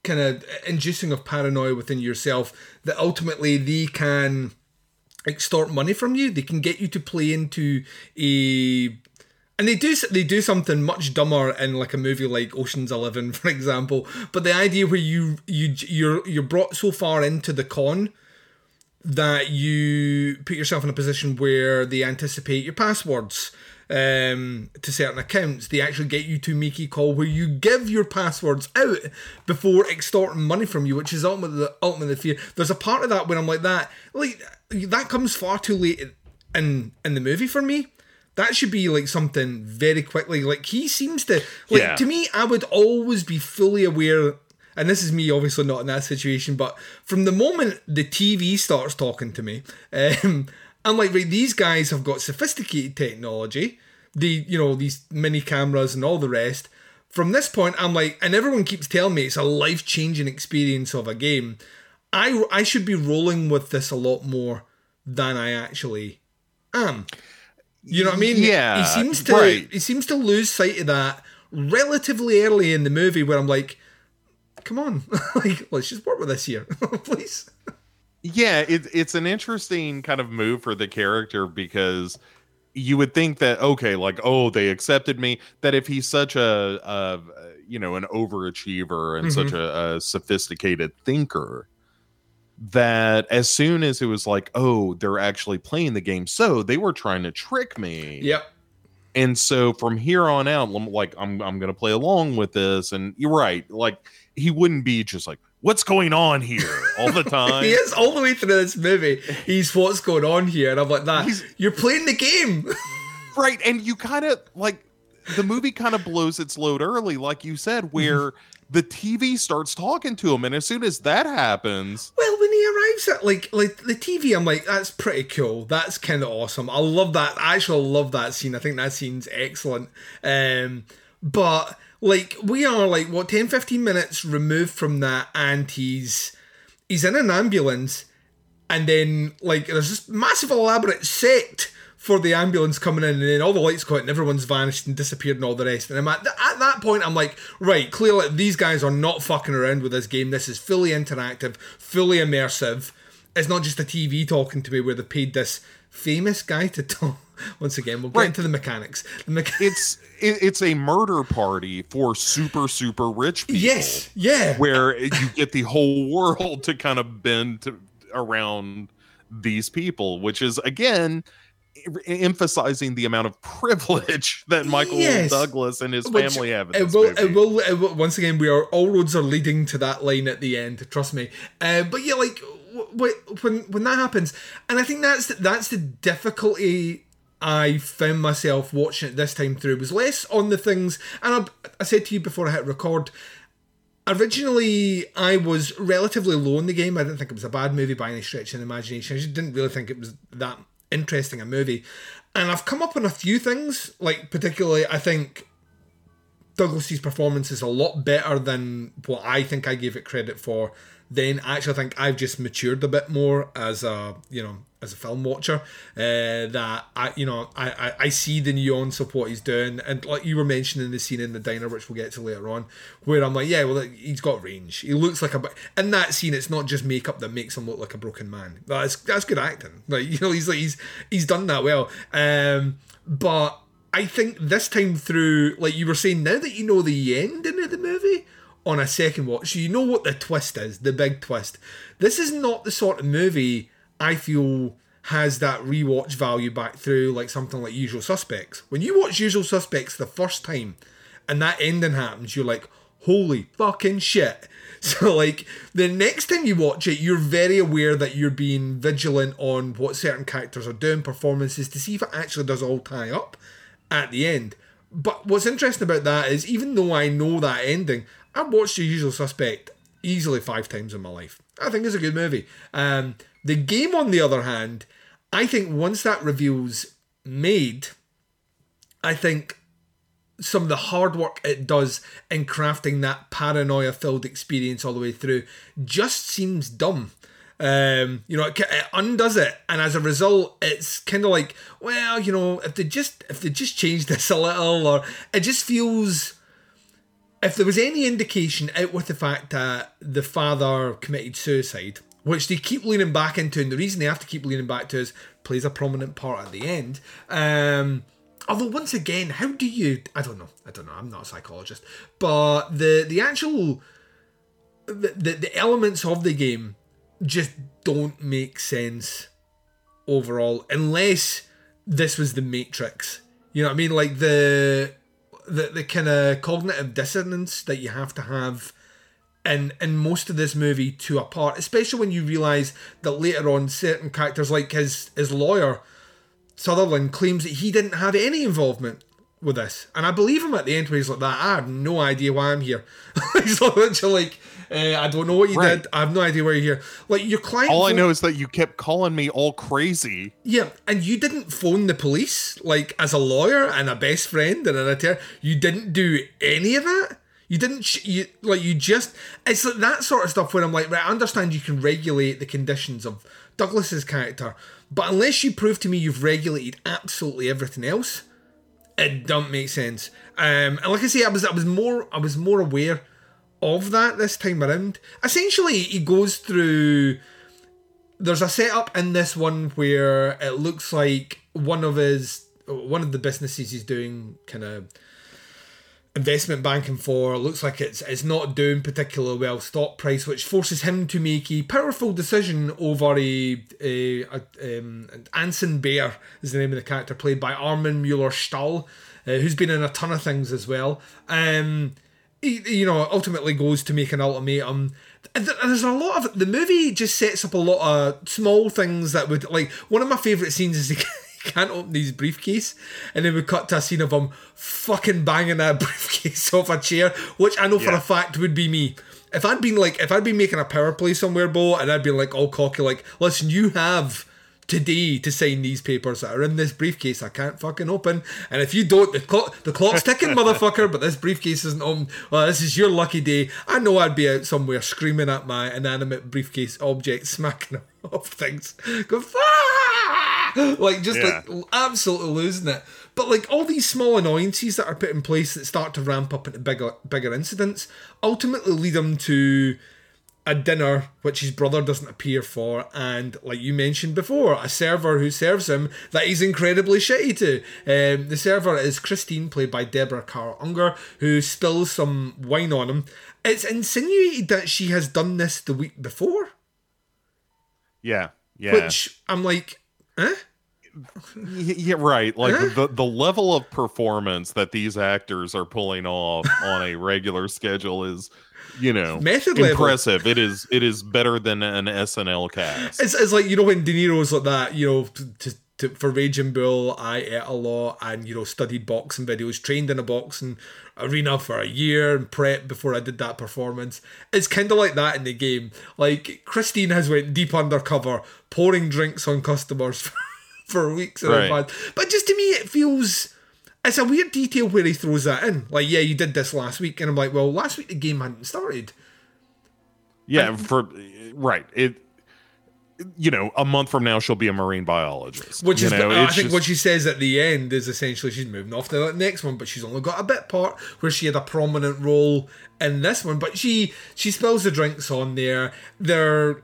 Speaker 1: kind of inducing of paranoia within yourself that ultimately they can extort money from you. They can get you to play into a and they do they do something much dumber in like a movie like Ocean's Eleven, <laughs> for example. But the idea where you you you're you're brought so far into the con that you put yourself in a position where they anticipate your passwords um, to certain accounts. They actually get you to make a call where you give your passwords out before extorting money from you, which is ultimately the ultimate fear. There's a part of that when I'm like that, like that comes far too late in in the movie for me. That should be like something very quickly. Like he seems to like
Speaker 2: Yeah.
Speaker 1: to me, I would always be fully aware and this is me obviously not in that situation, but from the moment the TV starts talking to me, <laughs> um, I'm like, right, these guys have got sophisticated technology, the you know these mini cameras and all the rest. From this point, I'm like, and everyone keeps telling me it's a life changing experience of a game. I I should be rolling with this a lot more than I actually am. You know what I mean?
Speaker 2: Yeah,
Speaker 1: He seems to
Speaker 2: right.
Speaker 1: he seems to lose sight of that relatively early in the movie where I'm like, come on, <laughs> like let's just work with this here, <laughs> please.
Speaker 2: Yeah, it, it's an interesting kind of move for the character because you would think that okay, like oh, they accepted me. That if he's such a, a you know an overachiever and such
Speaker 1: Mhm.
Speaker 2: a, a sophisticated thinker, that as soon as it was like oh, they're actually playing the game, so they were trying to trick me.
Speaker 1: Yep.
Speaker 2: And so from here on out, like I'm I'm gonna play along with this. And you're right, like he wouldn't be just like what's going on here all the <laughs> time.
Speaker 1: he is all the way through this movie. He's what's going on here, and I'm like, that you're playing the game. <laughs>
Speaker 2: right and you kind of like the movie kind of blows its load early like you said where <laughs> the tv starts talking to him and as soon as that happens
Speaker 1: Well, when he arrives at like like the TV, I'm like, that's pretty cool. That's kind of awesome. I love that. I actually love that scene. I think that scene's excellent. Um, but like we are like what 10, 15 minutes removed from that, and he's he's in an ambulance, and then like there's this massive elaborate set for the ambulance coming in, and then all the lights go out, and everyone's vanished and disappeared, and all the rest. And I'm at, at that point, I'm like, right, clearly these guys are not fucking around with this game. This is fully interactive, fully immersive. It's not just a TV talking to me where they paid this famous guy to talk. <laughs> Once again, we'll get
Speaker 2: Right.
Speaker 1: into the mechanics. The mecha- <laughs>
Speaker 2: it's it, it's a murder party for super super rich people
Speaker 1: yes, yeah.
Speaker 2: where you get the whole <laughs> world to kind of bend to, around these people which is again emphasizing the amount of privilege that michael
Speaker 1: Yes.
Speaker 2: douglas and his
Speaker 1: Which
Speaker 2: family have
Speaker 1: it uh,
Speaker 2: this
Speaker 1: will, it uh, will, it uh, will. Once again, we are all roads are leading to that line at the end. Trust me. Uh, but yeah, like when when that happens, and I think that's the, that's the difficulty. I found myself watching it this time through was less on the things, and I, I said to you before I hit record. Originally, I was relatively low in the game. I didn't think it was a bad movie by any stretch of the imagination. I just didn't really think it was that interesting a movie. And I've come up on a few things, like particularly, I think Douglas's performance is a lot better than what I think I gave it credit for. Then actually I think I've just matured a bit more as a you know as a film watcher. Uh, that I you know I, I I see the nuance of what he's doing, and like you were mentioning the scene in the diner, which we'll get to later on, where I'm like, yeah, well he's got range. He looks like a in that scene. It's not just makeup that makes him look like a broken man. That's that's good acting. Like <laughs> you know he's like he's he's done that well. Um, but I think this time through, like you were saying, now that you know the ending of the movie on a second watch, you know what the twist is, the big twist. This is not the sort of movie I feel has that rewatch value back through like something like Usual Suspects. When you watch Usual Suspects the first time and that ending happens, you're like, holy fucking shit. <laughs> So like the next time you watch it, you're very aware that you're being vigilant on what certain characters are doing, performances, to see if it actually does all tie up at the end. But what's interesting about that is even though I know that ending, I've watched The Usual Suspect easily five times in my life. I think it's a good movie. Um, the game, on the other hand, I think once that reveal's made, I think some of the hard work it does in crafting that paranoia filled experience all the way through just seems dumb. Um, you know, it, it undoes it, and as a result, it's kind of like, well, you know, if they just if they just change this a little, or it just feels. If there was any indication out with the fact that the father committed suicide, which they keep leaning back into, and the reason they have to keep leaning back to is plays a prominent part at the end. Um, although once again, how do you? I don't know. I don't know. I'm not a psychologist, but the the actual the, the, the elements of the game just don't make sense overall unless this was the matrix you know what i mean like the the, the kind of cognitive dissonance that you have to have in in most of this movie to a part especially when you realize that later on certain characters like his his lawyer sutherland claims that he didn't have any involvement with this, and I believe him at the end where he's like that. I have no idea why I'm here. <laughs> he's literally like, uh, I don't know what you
Speaker 2: Right.
Speaker 1: did. I have no idea why you're here. Like your client.
Speaker 2: All I know is that you kept calling me all crazy.
Speaker 1: Yeah, and you didn't phone the police like as a lawyer and a best friend and an attorney. You didn't do any of that. You didn't. sh- You like you just. It's like that sort of stuff where I'm like, right, I understand you can regulate the conditions of Douglas's character, but unless you prove to me you've regulated absolutely everything else, it don't make sense. Um, and like I say, I was I was more I was more aware of that this time around. Essentially, he goes through there's a setup in this one where it looks like one of his one of the businesses he's doing kind of investment banking for looks like it's it's not doing particularly well stock price which forces him to make a powerful decision over a, a, a um Anson Baer is the name of the character played by Armin Mueller Stahl uh, who's been in a ton of things as well um he, you know ultimately goes to make an ultimatum. There's a lot of the movie just sets up a lot of small things that would like one of my favorite scenes is he <laughs> can't open his briefcase and then we cut to a scene of him fucking banging that <laughs> briefcase off a chair which i know for a fact would be me. If i'd been like if i'd been making a power play somewhere bo and i'd been like all cocky like listen you have today to sign these papers that are in this briefcase I can't fucking open. And if you don't, the clock the clock's ticking, <laughs> motherfucker, but this briefcase isn't on. Well, this is your lucky day. I know I'd be out somewhere screaming at my inanimate briefcase object, smacking <laughs> off things. Go, "Ah!" like just
Speaker 2: Yeah.
Speaker 1: like absolutely losing it. But like all these small annoyances that are put in place that start to ramp up into bigger bigger incidents ultimately lead them to a dinner which his brother doesn't appear for, and like you mentioned before, a server who serves him that he's incredibly shitty to. Um, the server is Christine, played by Deborah Kara Unger, who spills some wine on him. It's insinuated that she has done this the week before,
Speaker 2: Yeah, yeah,
Speaker 1: which I'm like, eh?
Speaker 2: Yeah, right. Like the the level of performance that these actors are pulling off on a regular schedule is, you know,
Speaker 1: Method level.
Speaker 2: impressive. It is it is better than an SNL cast.
Speaker 1: It's, it's like you know when De Niro's like that, you know, to, to, for Raging Bull, I ate a lot and you know studied boxing videos, trained in a boxing arena for a year and prep before I did that performance. It's kind of like that in the game. Like Christine has went deep undercover, pouring drinks on customers <laughs> for, for weeks in
Speaker 2: Right.
Speaker 1: advance. But just to me, it feels. It's a weird detail where he throws that in. Like, yeah, you did this last week, and I'm like, well, last week the game hadn't started.
Speaker 2: yeah, for right. It you know, a month from now she'll be a marine biologist.
Speaker 1: Which is,
Speaker 2: know,
Speaker 1: I think,
Speaker 2: just-
Speaker 1: what she says at the end is essentially she's moving off to the next one, but she's only got a bit part where she had a prominent role in this one. But she she spills the drinks on there. They're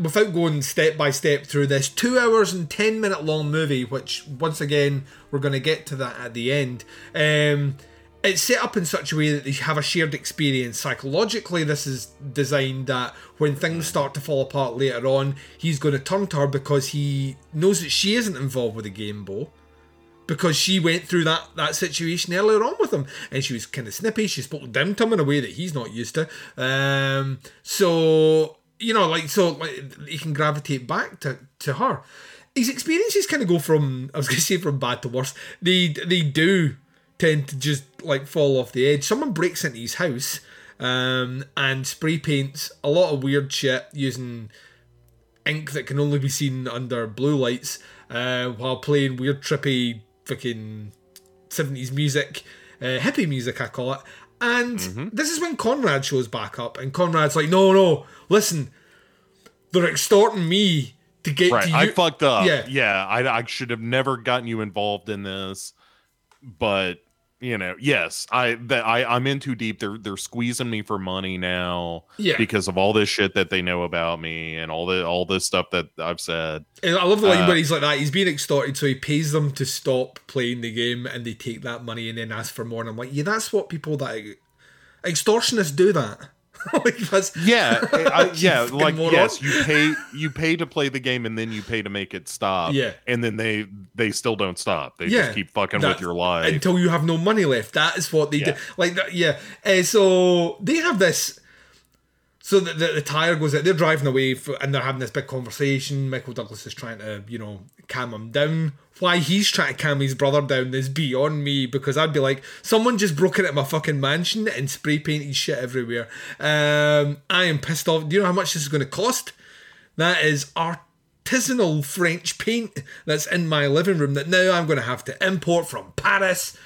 Speaker 1: without going step by step through this two hours and ten minute long movie, which once again we're going to get to that at the end. Um, it's set up in such a way that they have a shared experience. Psychologically, this is designed that when things start to fall apart later on, he's going to turn to her because he knows that she isn't involved with the game, Bo. Because she went through that, that situation earlier on with him, and she was kind of snippy. She spoke down to him in a way that he's not used to. Um, so you know, like so, like, he can gravitate back to to her. His experiences kind of go from <laughs> I was going to say from bad to worse. They they do tend to just like fall off the edge. Someone breaks into his house um, and spray paints a lot of weird shit using ink that can only be seen under blue lights uh, while playing weird trippy fucking 70s music, uh, hippie music I call it. And mm-hmm. this is when Conrad shows back up and Conrad's like, no, no, listen, they're extorting me to get
Speaker 2: right.
Speaker 1: to you.
Speaker 2: I fucked up.
Speaker 1: Yeah.
Speaker 2: Yeah. I, I should have never gotten you involved in this. But you know, yes, I that I I'm in too deep. They're they're squeezing me for money now.
Speaker 1: Yeah.
Speaker 2: Because of all this shit that they know about me and all the all this stuff that I've said.
Speaker 1: And I love the way
Speaker 2: Uh,
Speaker 1: when he's like that. He's being extorted, so he pays them to stop playing the game, and they take that money and then ask for more. And I'm like, yeah, that's what people that extortionists do. That <laughs>
Speaker 2: Yeah, <laughs> I, yeah, like
Speaker 1: moron.
Speaker 2: yes, you pay you pay to play the game and then you pay to make it stop.
Speaker 1: Yeah.
Speaker 2: and then they they still don't stop. They
Speaker 1: Yeah,
Speaker 2: just keep fucking
Speaker 1: that-
Speaker 2: with your life.
Speaker 1: until you have no money left. That is what they
Speaker 2: Yeah.
Speaker 1: do. Like that, yeah. Uh, so they have this. So the, the, the tire goes out. They're driving away for, and they're having this big conversation. Michael Douglas is trying to, you know, calm him down. Why he's trying to calm his brother down is beyond me because I'd be like, someone just broke into my fucking mansion and spray painted shit everywhere. Um, I am pissed off. Do you know how much this is going to cost? That is artisanal French paint that's in my living room that now I'm going to have to import from Paris.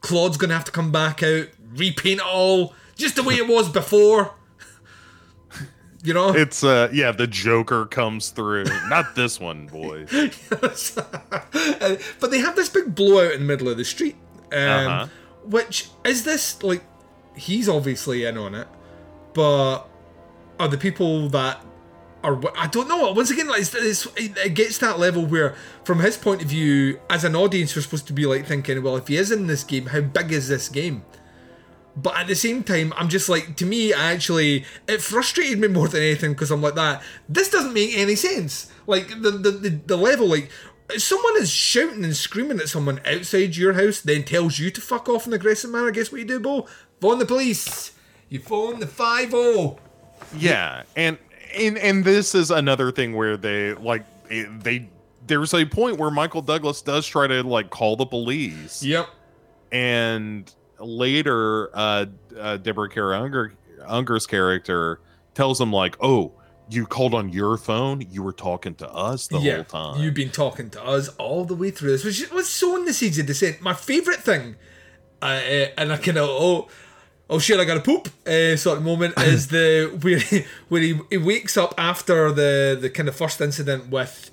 Speaker 1: Claude's going to have to come back out, repaint it all, just the way it was before. You know,
Speaker 2: it's uh yeah, the Joker comes through. Not this one, boy. <laughs> <laughs>
Speaker 1: but they have this big blowout in the middle of the street. Um, uh-huh. Which is this like he's obviously in on it, but are the people that are I don't know. Once again, like it's, it's, it gets that level where, from his point of view, as an audience, we're supposed to be like thinking, well, if he is in this game, how big is this game? But at the same time, I'm just like, to me, actually, it frustrated me more than anything because I'm like that. This doesn't make any sense. Like the the the, the level, like someone is shouting and screaming at someone outside your house, then tells you to fuck off in an aggressive manner. Guess what you do, Bo? Phone the police. You phone the five o.
Speaker 2: Yeah, and and and this is another thing where they like eh, they there's a point where Michael Douglas does try to like call the police.
Speaker 1: Yep.
Speaker 2: And later, uh, uh, Deborah Kara Unger, Unger's character tells him like, "Oh, you called on your phone. You were talking to us the
Speaker 1: yeah,
Speaker 2: whole time.
Speaker 1: You've been talking to us all the way through this, which was sowing the seeds of dissent. My favorite thing, uh, uh, and I kind of oh. Oh shit! I got to poop. Uh, sort of moment <laughs> is the where he, where he, he wakes up after the the kind of first incident with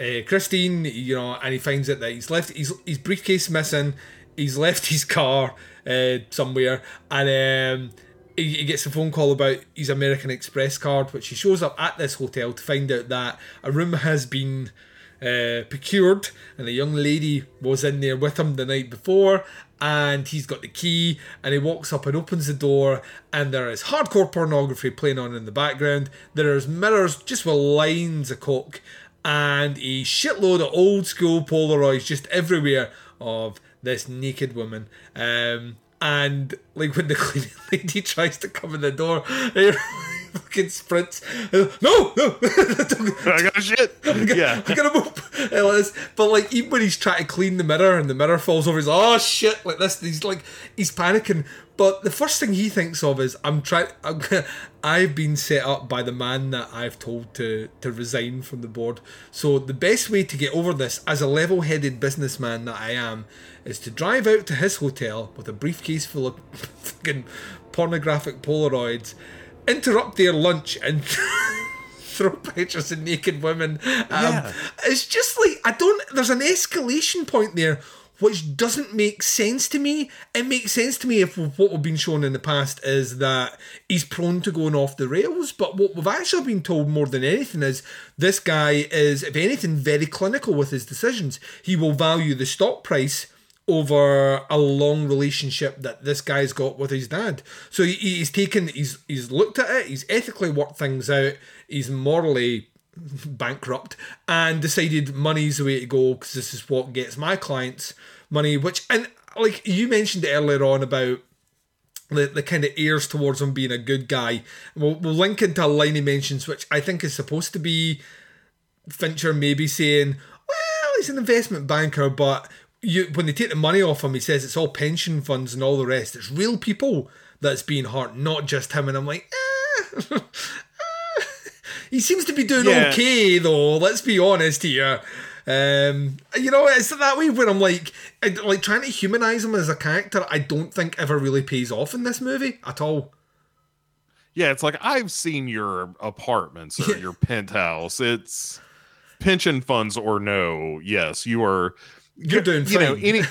Speaker 1: uh, Christine, you know, and he finds out that he's left his his briefcase missing, he's left his car, uh, somewhere, and um, he, he, gets a phone call about his American Express card, which he shows up at this hotel to find out that a room has been uh, procured, and a young lady was in there with him the night before. And he's got the key, and he walks up and opens the door, and there is hardcore pornography playing on in the background. There is mirrors just with lines of coke, and a shitload of old school Polaroids just everywhere of this naked woman. Um, and like when the cleaning <laughs> lady tries to come in the door, <laughs> fucking sprints. <laughs> No, no,
Speaker 2: I got shit. <laughs> Yeah,
Speaker 1: I gotta move. But like even when he's trying to clean the mirror and the mirror falls over, he's oh shit like this. He's like he's panicking. But the first thing he thinks of is I'm trying. <laughs> I've been set up by the man that I've told to to resign from the board. So the best way to get over this, as a level-headed businessman that I am, is to drive out to his hotel with a briefcase full of fucking pornographic Polaroids, interrupt their lunch, and. <laughs> throw pictures of naked women. Um, yeah. It's just like I don't. There's an escalation point there which doesn't make sense to me. It makes sense to me if what we've been shown in the past is that he's prone to going off the rails. But what we've actually been told more than anything is this guy is, if anything, very clinical with his decisions. He will value the stock price over a long relationship that this guy's got with his dad. So he, he's taken, he's he's looked at it, he's ethically worked things out, he's morally bankrupt and decided money's the way to go because this is what gets my clients money which and like you mentioned earlier on about the, the kind of airs towards him being a good guy we'll, we'll link into a line he mentions which i think is supposed to be fincher maybe saying well he's an investment banker but you when they take the money off him he says it's all pension funds and all the rest it's real people that's being hurt not just him and i'm like eh. <laughs> He seems to be doing yeah. okay though. Let's be honest here. Um, you know, it's that way where I'm like, like trying to humanize him as a character. I don't think ever really pays off in this movie at all.
Speaker 2: Yeah, it's like I've seen your apartments or your penthouse. It's pension funds or no. Yes, you are
Speaker 1: you're doing
Speaker 2: you know any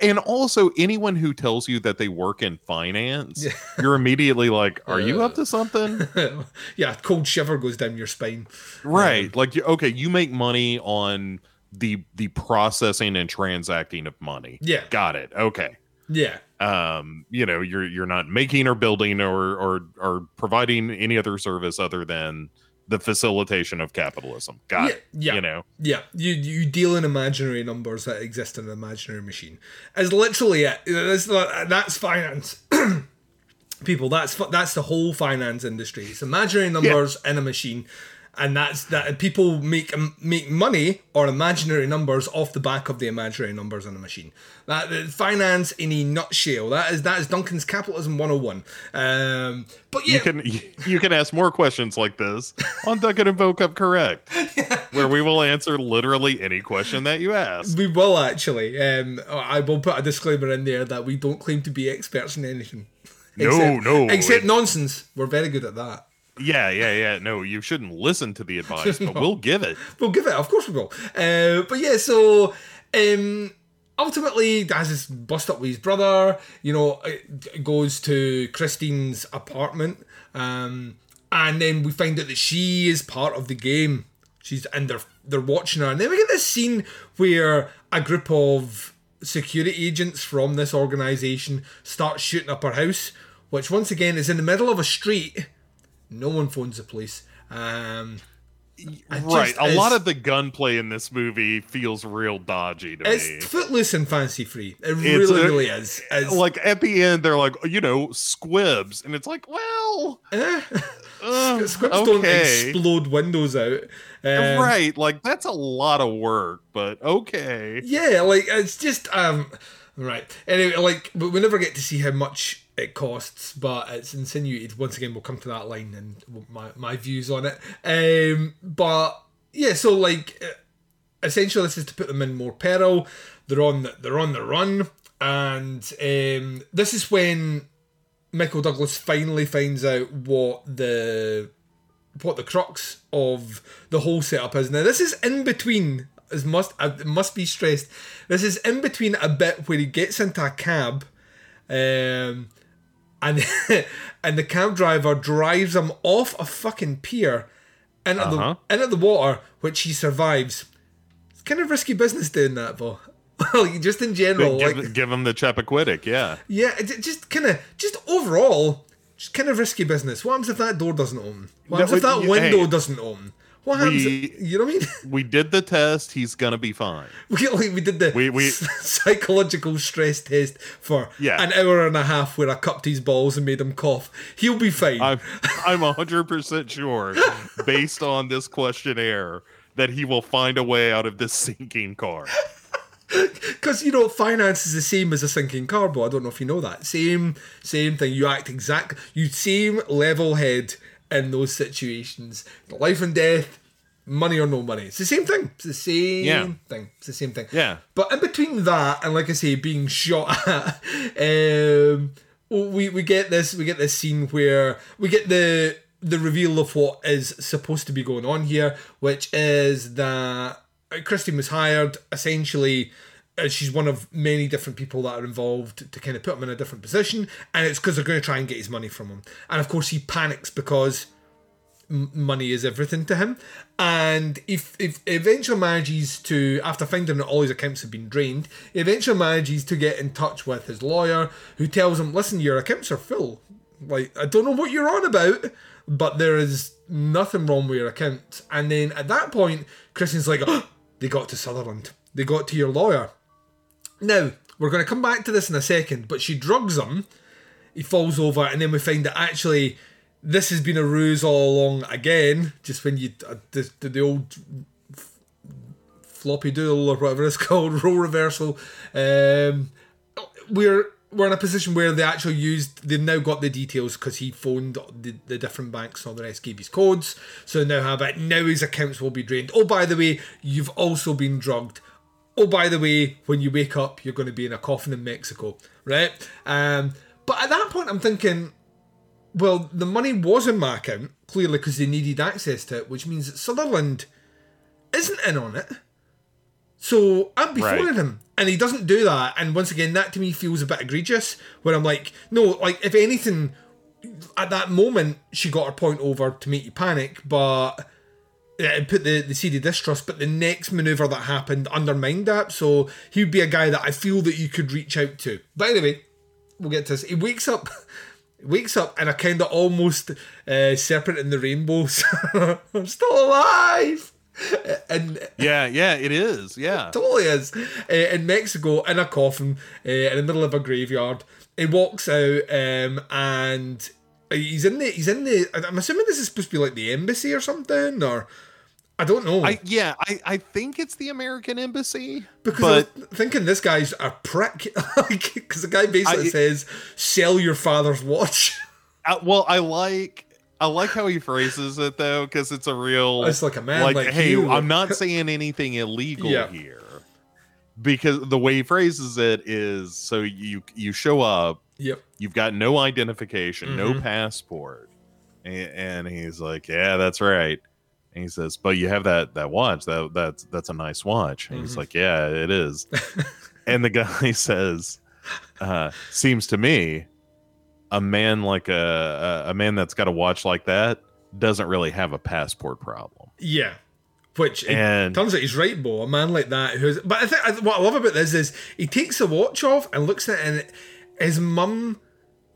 Speaker 2: and also anyone who tells you that they work in finance you're immediately like are you up to something? <laughs>
Speaker 1: Yeah cold shiver goes down your spine.
Speaker 2: Right um, like okay you make money on the the processing and transacting of money.
Speaker 1: Yeah.
Speaker 2: Got it okay.
Speaker 1: Yeah.
Speaker 2: Um you know you're you're not making or building or or or providing any other service other than the facilitation of capitalism. Got yeah, it.
Speaker 1: Yeah.
Speaker 2: You know.
Speaker 1: Yeah. You you deal in imaginary numbers that exist in an imaginary machine. Is literally it. That's, that's finance. <clears throat> people. That's that's the whole finance industry. It's imaginary numbers in a machine, and that's that. People make make money or imaginary numbers off the back of the imaginary numbers on a machine. That that- finance in a nutshell. That is that is Duncan's capitalism 101. Um, but yeah,
Speaker 2: You can you can ask more questions like this on Duncan and Bo Come Correct, <laughs> where we will answer literally any question that you ask.
Speaker 1: we will actually. Um, I will put a disclaimer in there that we don't claim to be experts in anything.
Speaker 2: No, no,
Speaker 1: Except nonsense. We're very good at that.
Speaker 2: Yeah, yeah, yeah. No, you shouldn't listen to the <laughs> advice, but we'll <laughs> give it.
Speaker 1: We'll give it, of course we will. Uh, but yeah, so um, ultimately, Daz is bust up with his brother. You know, it goes to Christine's apartment, um, and then we find out that she is part of the game. She's and they're they're watching her, and then we get this scene where a group of security agents from this organization start shooting up her house, which once again is in the middle of a street. No one phones the police. Um,
Speaker 2: Right. A
Speaker 1: is-
Speaker 2: lot of the gunplay in this movie feels real dodgy to me.
Speaker 1: It's footloose and fancy free. It
Speaker 2: It's
Speaker 1: really,
Speaker 2: a-
Speaker 1: really is. It's,
Speaker 2: like at the end, they're like, you know, squibs, and it's like, well,
Speaker 1: eh,
Speaker 2: uh,
Speaker 1: squibs don't explode windows out. Um,
Speaker 2: right? Like that's a lot of work, but okay.
Speaker 1: Yeah, like it's just um right. Anyway, like but we never get to see how much it costs, but it's insinuated once again we'll come to that line and my my views on it. Um but yeah, so like essentially this is to put them in more peril. They're on the, they're on the run and um this is when Michael Douglas finally finds out what the what the crux of the whole setup is. Now, this is in between, as must uh, must be stressed. This is in between a bit where he gets into a cab, um, and <laughs> and the cab driver drives him off a fucking pier into
Speaker 2: Uh-huh.
Speaker 1: the into the water, which he survives. It's kind of risky business doing that, though. <laughs> like just in general,
Speaker 2: give,
Speaker 1: like
Speaker 2: give him the Chappaquiddick, yeah.
Speaker 1: yeah, just kind of, just overall, just kind of risky business. What happens if that door doesn't open? What
Speaker 2: No,
Speaker 1: if that window
Speaker 2: hey,
Speaker 1: doesn't open? What happens?
Speaker 2: we-
Speaker 1: you know what I mean? <laughs>
Speaker 2: We did the test. He's gonna be fine. <laughs>
Speaker 1: We, we did the
Speaker 2: We- we- <laughs>
Speaker 1: psychological stress test for
Speaker 2: Yeah.
Speaker 1: an hour and a half where I cupped his balls and made him cough. He'll be fine.
Speaker 2: I'm I'm hundred percent sure, based on this questionnaire, that he will find a way out of this sinking car.
Speaker 1: Because you know, finance is the same as a sinking car, but I don't know if you know that. Same, same thing. You act exact. You same level head in those situations. Life and death, money or no money. It's the same thing. It's the same
Speaker 2: Yeah.
Speaker 1: thing. It's the same thing.
Speaker 2: Yeah.
Speaker 1: But in between that and like I say, being shot at, <laughs> um, we we get this we get this scene where we get the the reveal of what is supposed to be going on here, which is that Christine was hired essentially. uh, She's one of many different people that are involved to kind of put him in a different position, and it's because they're going to try and get his money from him. And of course, he panics because money is everything to him. And if if eventually manages to, after finding that all his accounts have been drained, eventually manages to get in touch with his lawyer, who tells him, "Listen, your accounts are full. Like I don't know what you're on about, but there is nothing wrong with your accounts." And then at that point, Christian's like, oh, "They got to Sutherland. They got to your lawyer." Now we're going to come back to this in a second, but she drugs him he falls over, and then we find that actually this has been a ruse all along again. Just when you uh, the, the, old f- floppy doodle or whatever it's <laughs> called, role reversal. Um, we're we're in a position where they actually used they've now got the details because he phoned the, the different banks and all the rest gave his codes so now have it now his accounts will be drained oh by the way you've also been drugged oh by the way when you wake up you're going to be in a coffin in mexico right um but at that point i'm thinking well the money was in my account clearly because they needed access to it which means that sutherland isn't in on it so I'm beforeing
Speaker 2: Right.
Speaker 1: him. And he doesn't do that. And once again, that to me feels a bit egregious. Where I'm like, no, like, if anything, at that moment, she got her point over to make you panic, but it put the, the seed of distrust. But the next maneuver that happened undermined that. So he would be a guy that I feel that you could reach out to. But anyway, we'll get to this. He wakes up. Wakes up and I kind of almost uh, serpent in the rainbows. <laughs> I'm still alive. and
Speaker 2: Yeah, yeah, it is. Yeah.
Speaker 1: totally is uh, in Mexico in a coffin uh, in the middle of a graveyard. He walks out um, and he's in the he's in the. I'm assuming this is supposed to be like the embassy or something, or I don't know.
Speaker 2: I yeah, I, I think it's the American embassy.
Speaker 1: because I thinking this guy's a prick, <laughs> because the guy basically
Speaker 2: I-
Speaker 1: says, "Sell your father's watch."
Speaker 2: uh, well, I like I like how he phrases it though, because it's a real
Speaker 1: It's like a man
Speaker 2: like,
Speaker 1: like
Speaker 2: hey,
Speaker 1: you.
Speaker 2: I'm not <laughs> saying anything illegal
Speaker 1: Yeah.
Speaker 2: here. Because the way he phrases it is so you you show up,
Speaker 1: Yep.
Speaker 2: you've got no identification, no
Speaker 1: Mhm.
Speaker 2: passport. And, and he's like, Yeah, that's right. He says, But you have that that watch. That that's that's a nice watch. And he's
Speaker 1: Mhm.
Speaker 2: like, Yeah, it is. <laughs> and the guy <laughs> says, uh, seems to me a man like a, a a man that's got a watch like that doesn't really have a passport problem.
Speaker 1: Yeah. Which
Speaker 2: And-
Speaker 1: turns out he's right, Bo. A man like that who's. But I think what I love about this is he takes the watch off and looks at it, and his mum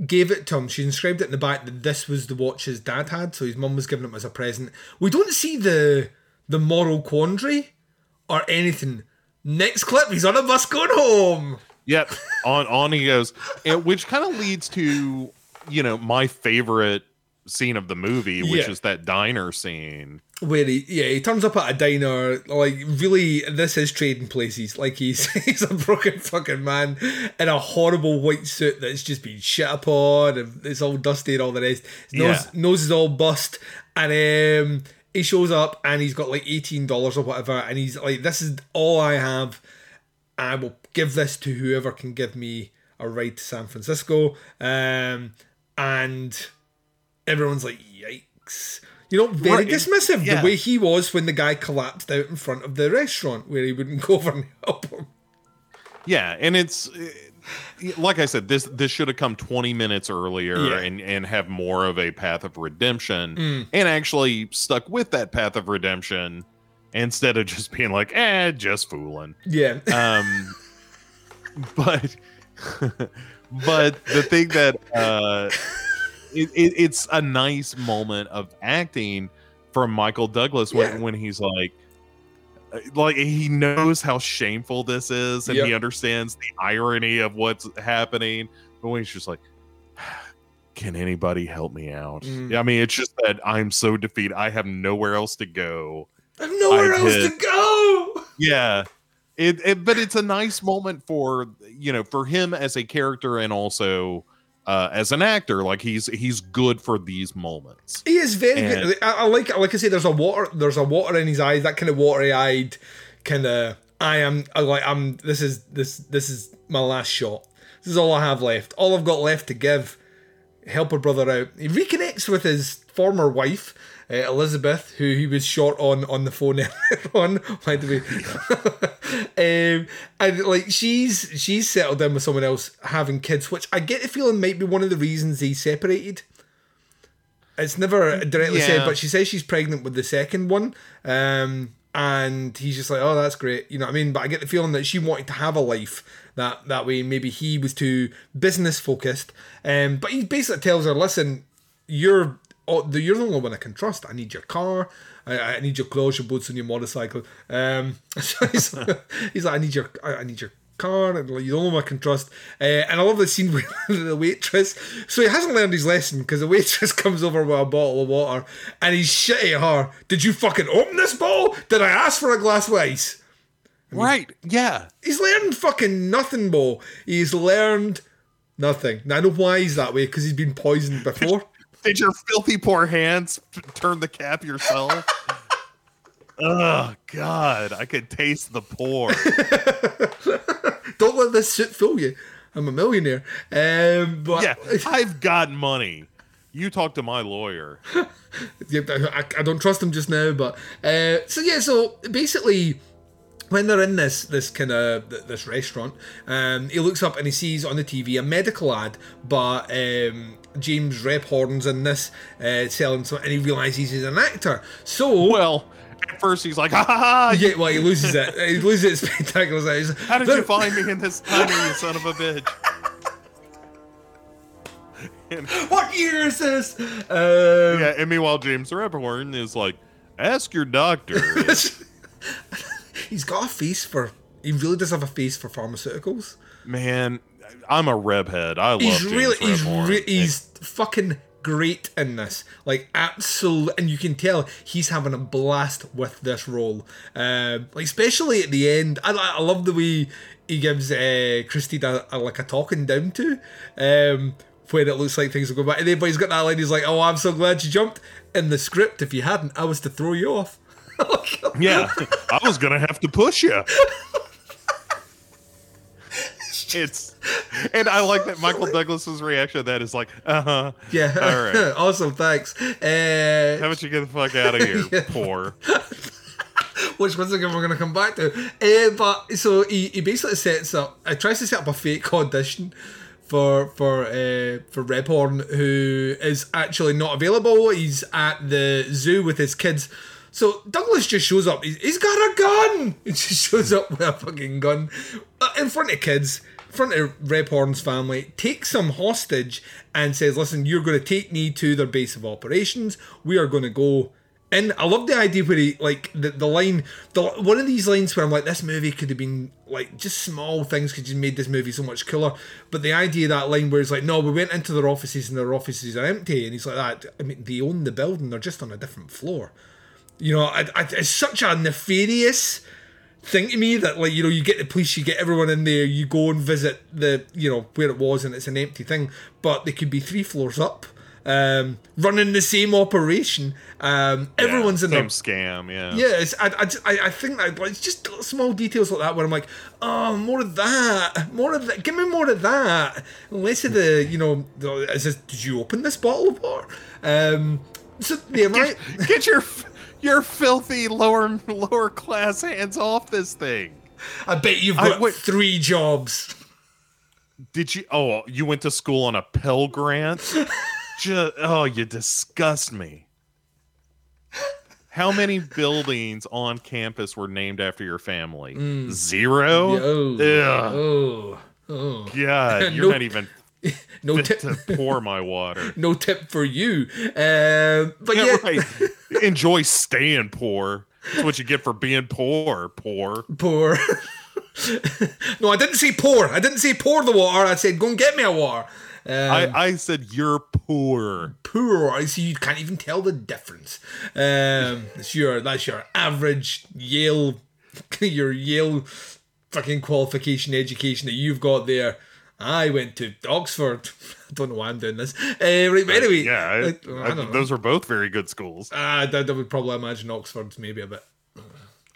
Speaker 1: gave it to him. She inscribed it in the back that this was the watch his dad had, so his mum was giving him as a present. We don't see the the moral quandary or anything. Next clip, he's on a bus going home.
Speaker 2: Yep. on on he goes, and, which kind of leads to you know my favorite scene of the movie, which
Speaker 1: Yeah.
Speaker 2: is that diner scene.
Speaker 1: Where he yeah he turns up at a diner like really this is trading places. Like he's <laughs> he's a broken fucking man in a horrible white suit that's just been shit upon and it's all dusty and all the rest. His nose,
Speaker 2: Yeah.
Speaker 1: nose is all bust and um he shows up and he's got like $18 or whatever and he's like this is all I have. I will give this to whoever can give me a ride to San Francisco. Um and everyone's like yikes you know very
Speaker 2: Right,
Speaker 1: dismissive
Speaker 2: yeah.
Speaker 1: the way he was when the guy collapsed out in front of the restaurant where he wouldn't <laughs> go over and help him
Speaker 2: Yeah, and it's uh, like I said, this this should have come 20 minutes earlier
Speaker 1: Yeah.
Speaker 2: and and have more of a path of redemption,
Speaker 1: Mm.
Speaker 2: and actually stuck with that path of redemption instead of just being like, eh, just fooling.
Speaker 1: yeah
Speaker 2: Um, <laughs> but <laughs> but the thing that uh, it, it, it's a nice moment of acting from Michael Douglas when
Speaker 1: Yeah.
Speaker 2: when he's like. uh, Like he knows how shameful this is, and he understands the irony of what's happening. But when he's just like, <sighs> "Can anybody help me out?"
Speaker 1: Mm.
Speaker 2: Yeah, I mean, it's just that I'm so defeated. I have nowhere else to go.
Speaker 1: I have nowhere
Speaker 2: I've
Speaker 1: else
Speaker 2: hit-
Speaker 1: to go
Speaker 2: yeah it, it but it's a nice moment for you know for him as a character and also uh as an actor like he's he's good for these moments
Speaker 1: He is very
Speaker 2: And-
Speaker 1: good. I, I like, like I say, there's a water, there's a water in his eyes. That kind of watery-eyed, kind of. I am I like I'm. This is this this is my last shot. This is all I have left. All I've got left to give. Help her brother out. He reconnects with his former wife, uh, Elizabeth, who he was short on on the phone <laughs> earlier on. By the way, <laughs> um, and like she's she's settled down with someone else, having kids, which I get the feeling might be one of the reasons they separated. It's never directly said, but she says she's pregnant with the second one. Um, and he's just like, oh, that's great. You know what I mean? But I get the feeling that she wanted to have a life that that way. Maybe he was too business focused. Um, but he basically tells her, listen, you're oh, the you're the only one I can trust. I need your car. I, I need your clothes, your boots, and your motorcycle. Um, <laughs> so he's, <laughs> he's like, I need your, I, I need your car, and like, you're the only one I can trust. Uh, and I love the scene <laughs> with the waitress. So he hasn't learned his lesson because the waitress comes over with a bottle of water, and he's shitty at her. Did you fucking open this bottle? Did I ask for a glass of ice?
Speaker 2: right yeah
Speaker 1: He's learned fucking nothing, Bo. He's learned nothing. Now I know why he's that way because he's been poisoned before.
Speaker 2: Did your filthy poor hands turn the cap yourself <laughs> oh god i could taste the pour <laughs>
Speaker 1: Don't let this shit fool you. I'm a millionaire. Um, but
Speaker 2: yeah <laughs> i've got money you talk to my lawyer
Speaker 1: Yeah, I, I don't trust him just now, but uh, so yeah, so basically, when they're in this this kind of this restaurant, um, he looks up and he sees on the TV a medical ad, but um, James Rebhorn's in this uh, selling some, and he realizes he's an actor. So
Speaker 2: well at first he's like <laughs> ha ha ha
Speaker 1: yeah, well he loses it. <laughs> He loses it spectacular. He's like,
Speaker 2: how did you find me in this diner you son of a bitch <laughs>
Speaker 1: What year is this? Um,
Speaker 2: yeah, and meanwhile, James Rebhorn is like, Ask your doctor.
Speaker 1: He's got a face for. He really does have a face for pharmaceuticals.
Speaker 2: Man, I'm a Reb head. I love
Speaker 1: He's
Speaker 2: James
Speaker 1: really, he's
Speaker 2: Rebhorn.
Speaker 1: re- he's fucking great in this. Like absolute, and you can tell he's having a blast with this role. Um, like especially at the end, I, I love the way he gives uh, Christine a, like a talking down to. Um, when it looks like things will go back, and then but he's got that line. He's like, "Oh, I'm so glad you jumped." In the script, if you hadn't, I was to throw you off. <laughs>
Speaker 2: yeah, I was gonna have to push you. <laughs> It's and I like that Michael Douglas's reaction to that is like, uh huh.
Speaker 1: Yeah.
Speaker 2: All right. <laughs>
Speaker 1: awesome. Thanks. Uh,
Speaker 2: How about you get the fuck out of here, <laughs>
Speaker 1: Yeah.
Speaker 2: poor? <laughs>
Speaker 1: which once again we're going to come back to. Uh, but so he, he basically sets up, uh, tries to set up a fake audition for for uh, for Rebhorn, who is actually not available. He's at the zoo with his kids. So Douglas just shows up. He's, he's got a gun. He just shows up with a fucking gun uh, in front of kids, front of Rebhorn's family. Takes them hostage and says, "Listen, you're going to take me to their base of operations. We are going to go." And I love the idea where he like the, the line the one of these lines where I'm like this movie could have been like just small things could just made this movie so much cooler. But the idea of that line where he's like, no, we went into their offices and their offices are empty, and he's like that. I mean, they own the building; they're just on a different floor. You know, I, I, it's such a nefarious thing to me that like you know you get the police, you get everyone in there, you go and visit the you know where it was, and it's an empty thing, but they could be three floors up. Um, running the same operation, um, everyone's in
Speaker 2: the
Speaker 1: same
Speaker 2: scam. Yeah.
Speaker 1: yeah, it's, I, I, just- I, think that like, it's just small details like that where I'm like, oh, more of that, more of that, give me more of that, less of the, you know, the, is this, did you open this bottle of water? Um, so the right,
Speaker 2: Get your your filthy lower lower class hands off this thing.
Speaker 1: I bet you've got
Speaker 2: wait.
Speaker 1: three jobs.
Speaker 2: Did you? Oh, you went to school on a Pell Grant? <laughs> Just, oh, you disgust me. How many buildings on campus were named after your family? Mm. Zero.
Speaker 1: Oh, oh, oh.
Speaker 2: God, <laughs> you're
Speaker 1: No-
Speaker 2: not even
Speaker 1: No tip,
Speaker 2: to pour my water. <laughs>
Speaker 1: no tip for you. Um, but
Speaker 2: Yeah,
Speaker 1: yeah,
Speaker 2: right. Enjoy staying poor. That's what you get for being poor. Poor.
Speaker 1: poor. <laughs> no, I didn't say poor. I didn't say pour the water. I said go and get me a water. Um,
Speaker 2: I, I said you're poor.
Speaker 1: poor. I see you can't even tell the difference. Um, <laughs> that's your that's your average Yale, your Yale fucking qualification education that you've got there. I went to Oxford. <laughs> I don't know why I'm doing this. Uh, right, but anyway,
Speaker 2: Yeah, I,
Speaker 1: like, I
Speaker 2: I-
Speaker 1: don't know.
Speaker 2: those are both very good schools.
Speaker 1: Uh, I, I would probably imagine Oxford's maybe a bit.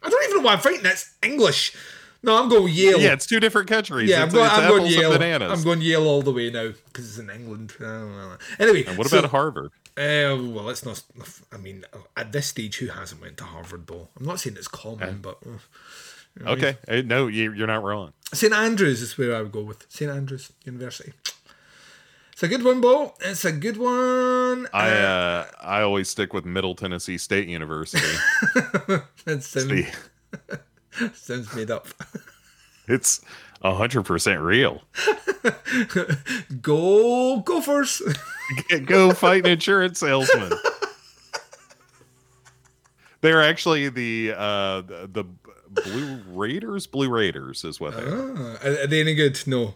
Speaker 1: I don't even know why I'm fighting. That's English. No, I'm going Yale.
Speaker 2: Yeah, it's two different countries.
Speaker 1: Yeah, I'm going,
Speaker 2: it's
Speaker 1: I'm going
Speaker 2: apples and
Speaker 1: Yale. I'm going Yale all the way now because it's in England. I don't know. Anyway,
Speaker 2: and what
Speaker 1: so-
Speaker 2: about Harvard?
Speaker 1: Uh, well, let's not. I mean, at this stage, who hasn't went to Harvard though? I'm not saying it's common, but uh, you know,
Speaker 2: Okay, Uh, no, you, you're not wrong.
Speaker 1: St Andrews is where I would go with St Andrews University. It's a good one, Bo. It's a good one.
Speaker 2: I uh, I always stick with Middle Tennessee State University. <laughs>
Speaker 1: That sounds, <laughs> sounds made up. <laughs>
Speaker 2: it's hundred percent real.
Speaker 1: Go Gophers!
Speaker 2: Go fight an insurance salesman. They're actually the uh, the, the Blue Raiders. Blue Raiders is what they are.
Speaker 1: Ah, are, are they any good? No.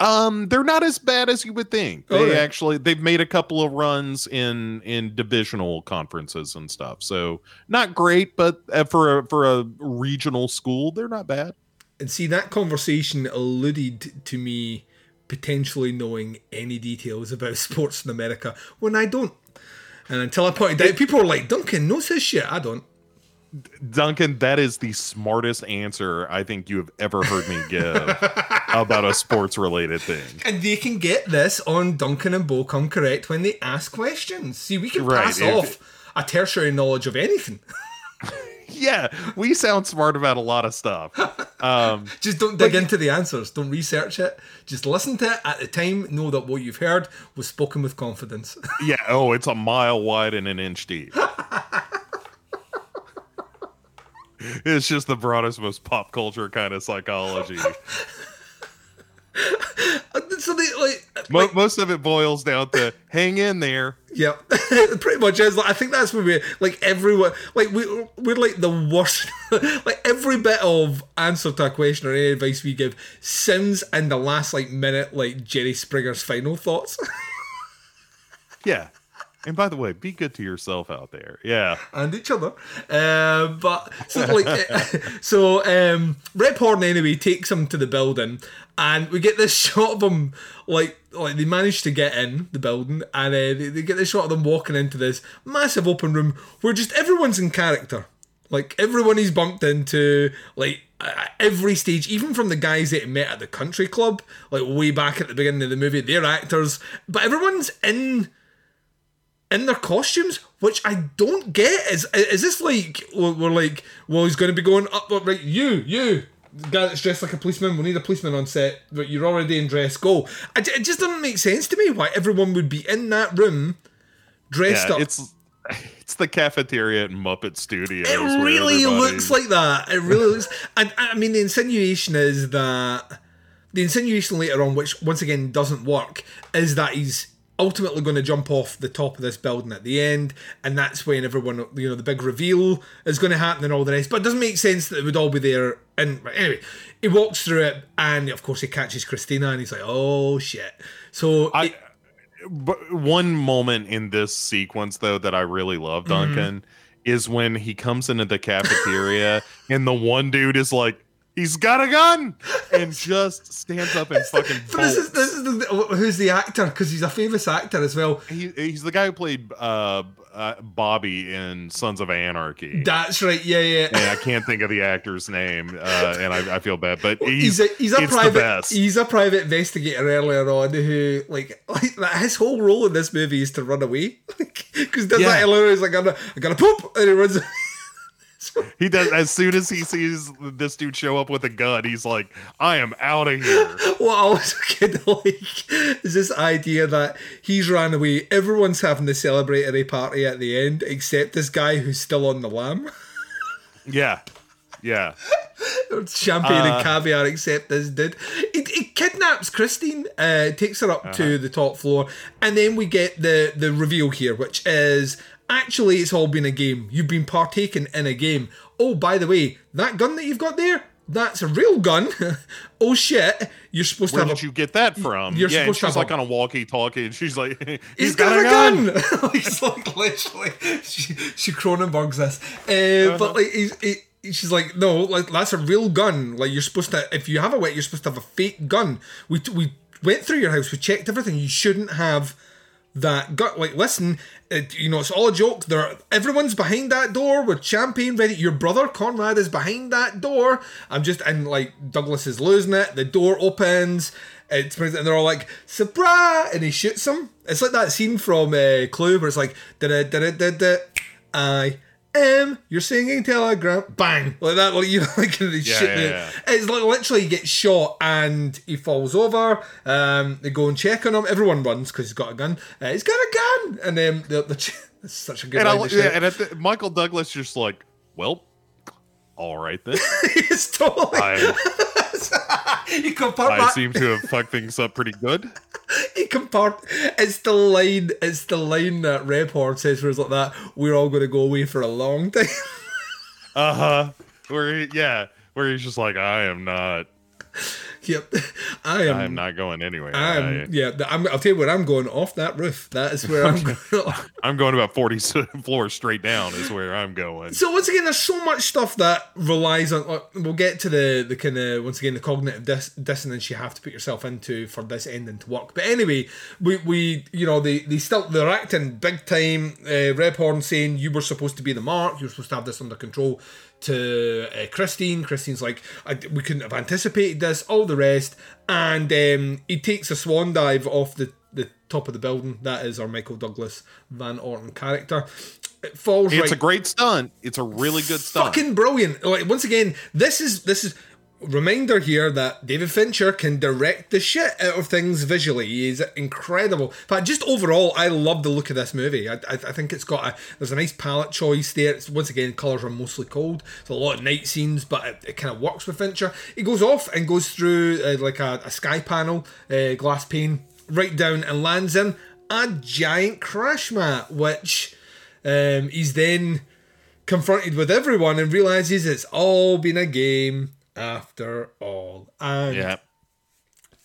Speaker 2: Um, they're not as bad as you would think. They
Speaker 1: Oh, yeah.
Speaker 2: actually they've made a couple of runs in in divisional conferences and stuff. So not great, but uh, for a for a regional school, they're not bad.
Speaker 1: And see, that conversation alluded to me potentially knowing any details about <laughs> sports in America when I don't. And until I pointed out, people were like, Duncan knows his shit. I don't.
Speaker 2: Duncan, that is the smartest answer I think you have ever heard me give <laughs> about a sports related thing.
Speaker 1: And they can get this on Duncan and Bo come correct when they ask questions. See, we can
Speaker 2: Right,
Speaker 1: pass
Speaker 2: if-
Speaker 1: off a tertiary knowledge of anything. <laughs>
Speaker 2: Yeah, we sound smart about a lot of stuff. Um,
Speaker 1: Just don't dig into the answers. Don't research it. Just listen to it at the time. Know that what you've heard was spoken with confidence. <laughs>
Speaker 2: yeah, oh, it's a mile wide and an inch deep. It's just the broadest, most pop culture kind of psychology. <laughs>
Speaker 1: so they like, like
Speaker 2: most of it boils down to hang in there.
Speaker 1: yeah, <laughs> pretty much is. Like, I think that's where we like everyone like we we're like the worst. <laughs> like every bit of answer to a question or any advice we give sounds in the last like minute like Jerry Springer's final thoughts.
Speaker 2: Yeah. And by the way, be good to yourself out there. Yeah.
Speaker 1: and each other. Um, but so like, <laughs> so um, Rep Horn anyway takes him to the building, and we get this <laughs> shot of him like like they manage to get in the building, and uh, they, they get this shot of them walking into this massive open room where just everyone's in character. Like everyone he's bumped into, like every stage, even from the guys that he met at the country club, like way back at the beginning of the movie, they're actors, but everyone's in in their costumes, which I don't get. Is is this like we're like, well, he's going to be going up, up right? You, you, guy that's dressed like a policeman. We need a policeman on set, but you're already in dress. Go. I, it just doesn't make sense to me why everyone would be in that room dressed
Speaker 2: Yeah,
Speaker 1: up.
Speaker 2: it's it's the cafeteria at Muppet Studios.
Speaker 1: It really
Speaker 2: everybody-
Speaker 1: looks like that. It really looks. <laughs> And I mean, the insinuation is that the insinuation later on, which once again doesn't work, is that he's ultimately going to jump off the top of this building at the end, and that's when everyone, you know, the big reveal is going to happen and all the rest. But it doesn't make sense that it would all be there. And anyway, he walks through it, and of course he catches Christina, and he's like, "Oh shit!" So
Speaker 2: I, but one moment in this sequence though that I really love,
Speaker 1: Mm-hmm.
Speaker 2: Duncan, is when he comes into the cafeteria and the one dude is like, he's got a gun, and just stands up and fucking
Speaker 1: But this is this is the, who's the actor because he's a famous actor as well.
Speaker 2: He, he's the guy who played uh, uh, Bobby in Sons of Anarchy.
Speaker 1: That's right. Yeah, yeah.
Speaker 2: and I can't think of the actor's name, uh, and I, I feel bad, but he's
Speaker 1: he's a he's a private he's a private investigator earlier on who <laughs> like like his whole role in this movie is to run away <laughs> because does
Speaker 2: Yeah.
Speaker 1: that like I'm gonna, I'm gonna poop and he runs away.
Speaker 2: He does as soon as he sees this dude show up with a gun, he's like, "I am out of here."
Speaker 1: what I was <laughs> kind of like is this idea that he's ran away everyone's having the celebratory party at the end except this guy who's still on the lam
Speaker 2: Yeah, yeah. <laughs>
Speaker 1: champagne
Speaker 2: Uh,
Speaker 1: and caviar except this dude. It, it kidnaps Christine, uh, takes her up to the top floor, and then we get the the reveal here, which is actually it's all been a game. You've been partaking in a game. Oh, by the way, that gun that you've got there, that's a real gun. <laughs> oh shit, you're supposed
Speaker 2: Where
Speaker 1: to have
Speaker 2: did
Speaker 1: a
Speaker 2: you get that from?
Speaker 1: You're
Speaker 2: yeah,
Speaker 1: supposed to
Speaker 2: she's like
Speaker 1: a-
Speaker 2: on a walkie-talkie, and she's like, <laughs> "He's
Speaker 1: He's
Speaker 2: got,
Speaker 1: got,
Speaker 2: a gun." <laughs>
Speaker 1: he's like literally, she, she Cronenberg's this, uh, but like he's, he, she's like, no, like that's a real gun. Like you're supposed to, if you have a wet, you're supposed to have a fake gun. We we went through your house, we checked everything. You shouldn't have that gun. Like listen, it, you know it's all a joke. There, everyone's behind that door with champagne ready. Your brother Conrad is behind that door. I'm just and like Douglas is losing it. The door opens. It's and they're all like surprise, and he shoots him. It's like that scene from uh, Clue where it's like da da da da da. I am your singing telegram. Bang like that. Like you know, <laughs> like they
Speaker 2: Yeah,
Speaker 1: shoot
Speaker 2: yeah,
Speaker 1: the-
Speaker 2: yeah.
Speaker 1: It's like literally he gets shot and he falls over. Um, they go and check on him. Everyone runs because he's got a gun. Uh, he's got a gun, and then the, the ch- <laughs> it's such a good
Speaker 2: And, I, yeah, and at the, Michael Douglas just like, well, all right then. <laughs>
Speaker 1: it's totally.
Speaker 2: I, I seem to have fucked things up pretty good. <laughs>
Speaker 1: he compart- It's the line. It's the line that Horde says, where it's like that. We're all going to go away for a long <laughs> time.
Speaker 2: Uh huh. Where he, yeah, where he's just like, I am not.
Speaker 1: Yep. <laughs> I am.
Speaker 2: I am not going anywhere.
Speaker 1: I'm, yeah, I'm, I'll tell you where I'm going off that roof. That is where I'm <laughs> going.
Speaker 2: I, I'm going about forty <laughs> floors straight down. Is where I'm going.
Speaker 1: So once again, there's so much stuff that relies on. uh, We'll get to the the kind of once again the cognitive dis- dissonance you have to put yourself into for this ending to work. But anyway, we we you know they they still they're acting big time. Uh, Rep Horn saying you were supposed to be the mark. You're supposed to have this under control. To uh, Christine, Christine's like, I, we couldn't have anticipated this. All the rest, and um, he takes a swan dive off the the top of the building. That is our Michael Douglas Van Orton character. It falls
Speaker 2: It's
Speaker 1: right
Speaker 2: a great stunt. It's a really good stunt.
Speaker 1: fucking brilliant. Like once again, this is this is reminder here that David Fincher can direct the shit out of things visually. He's incredible. But just overall, I love the look of this movie. I, I, I think it's got a there's a nice palette choice there. It's, once again, colors are mostly cold. There's a lot of night scenes, but it, it kind of works with Fincher. He goes off and goes through uh, like a, a sky panel, uh, glass pane, right down and lands in a giant crash mat, which um, he's then confronted with everyone and realizes it's all been a game after all. And
Speaker 2: Yeah.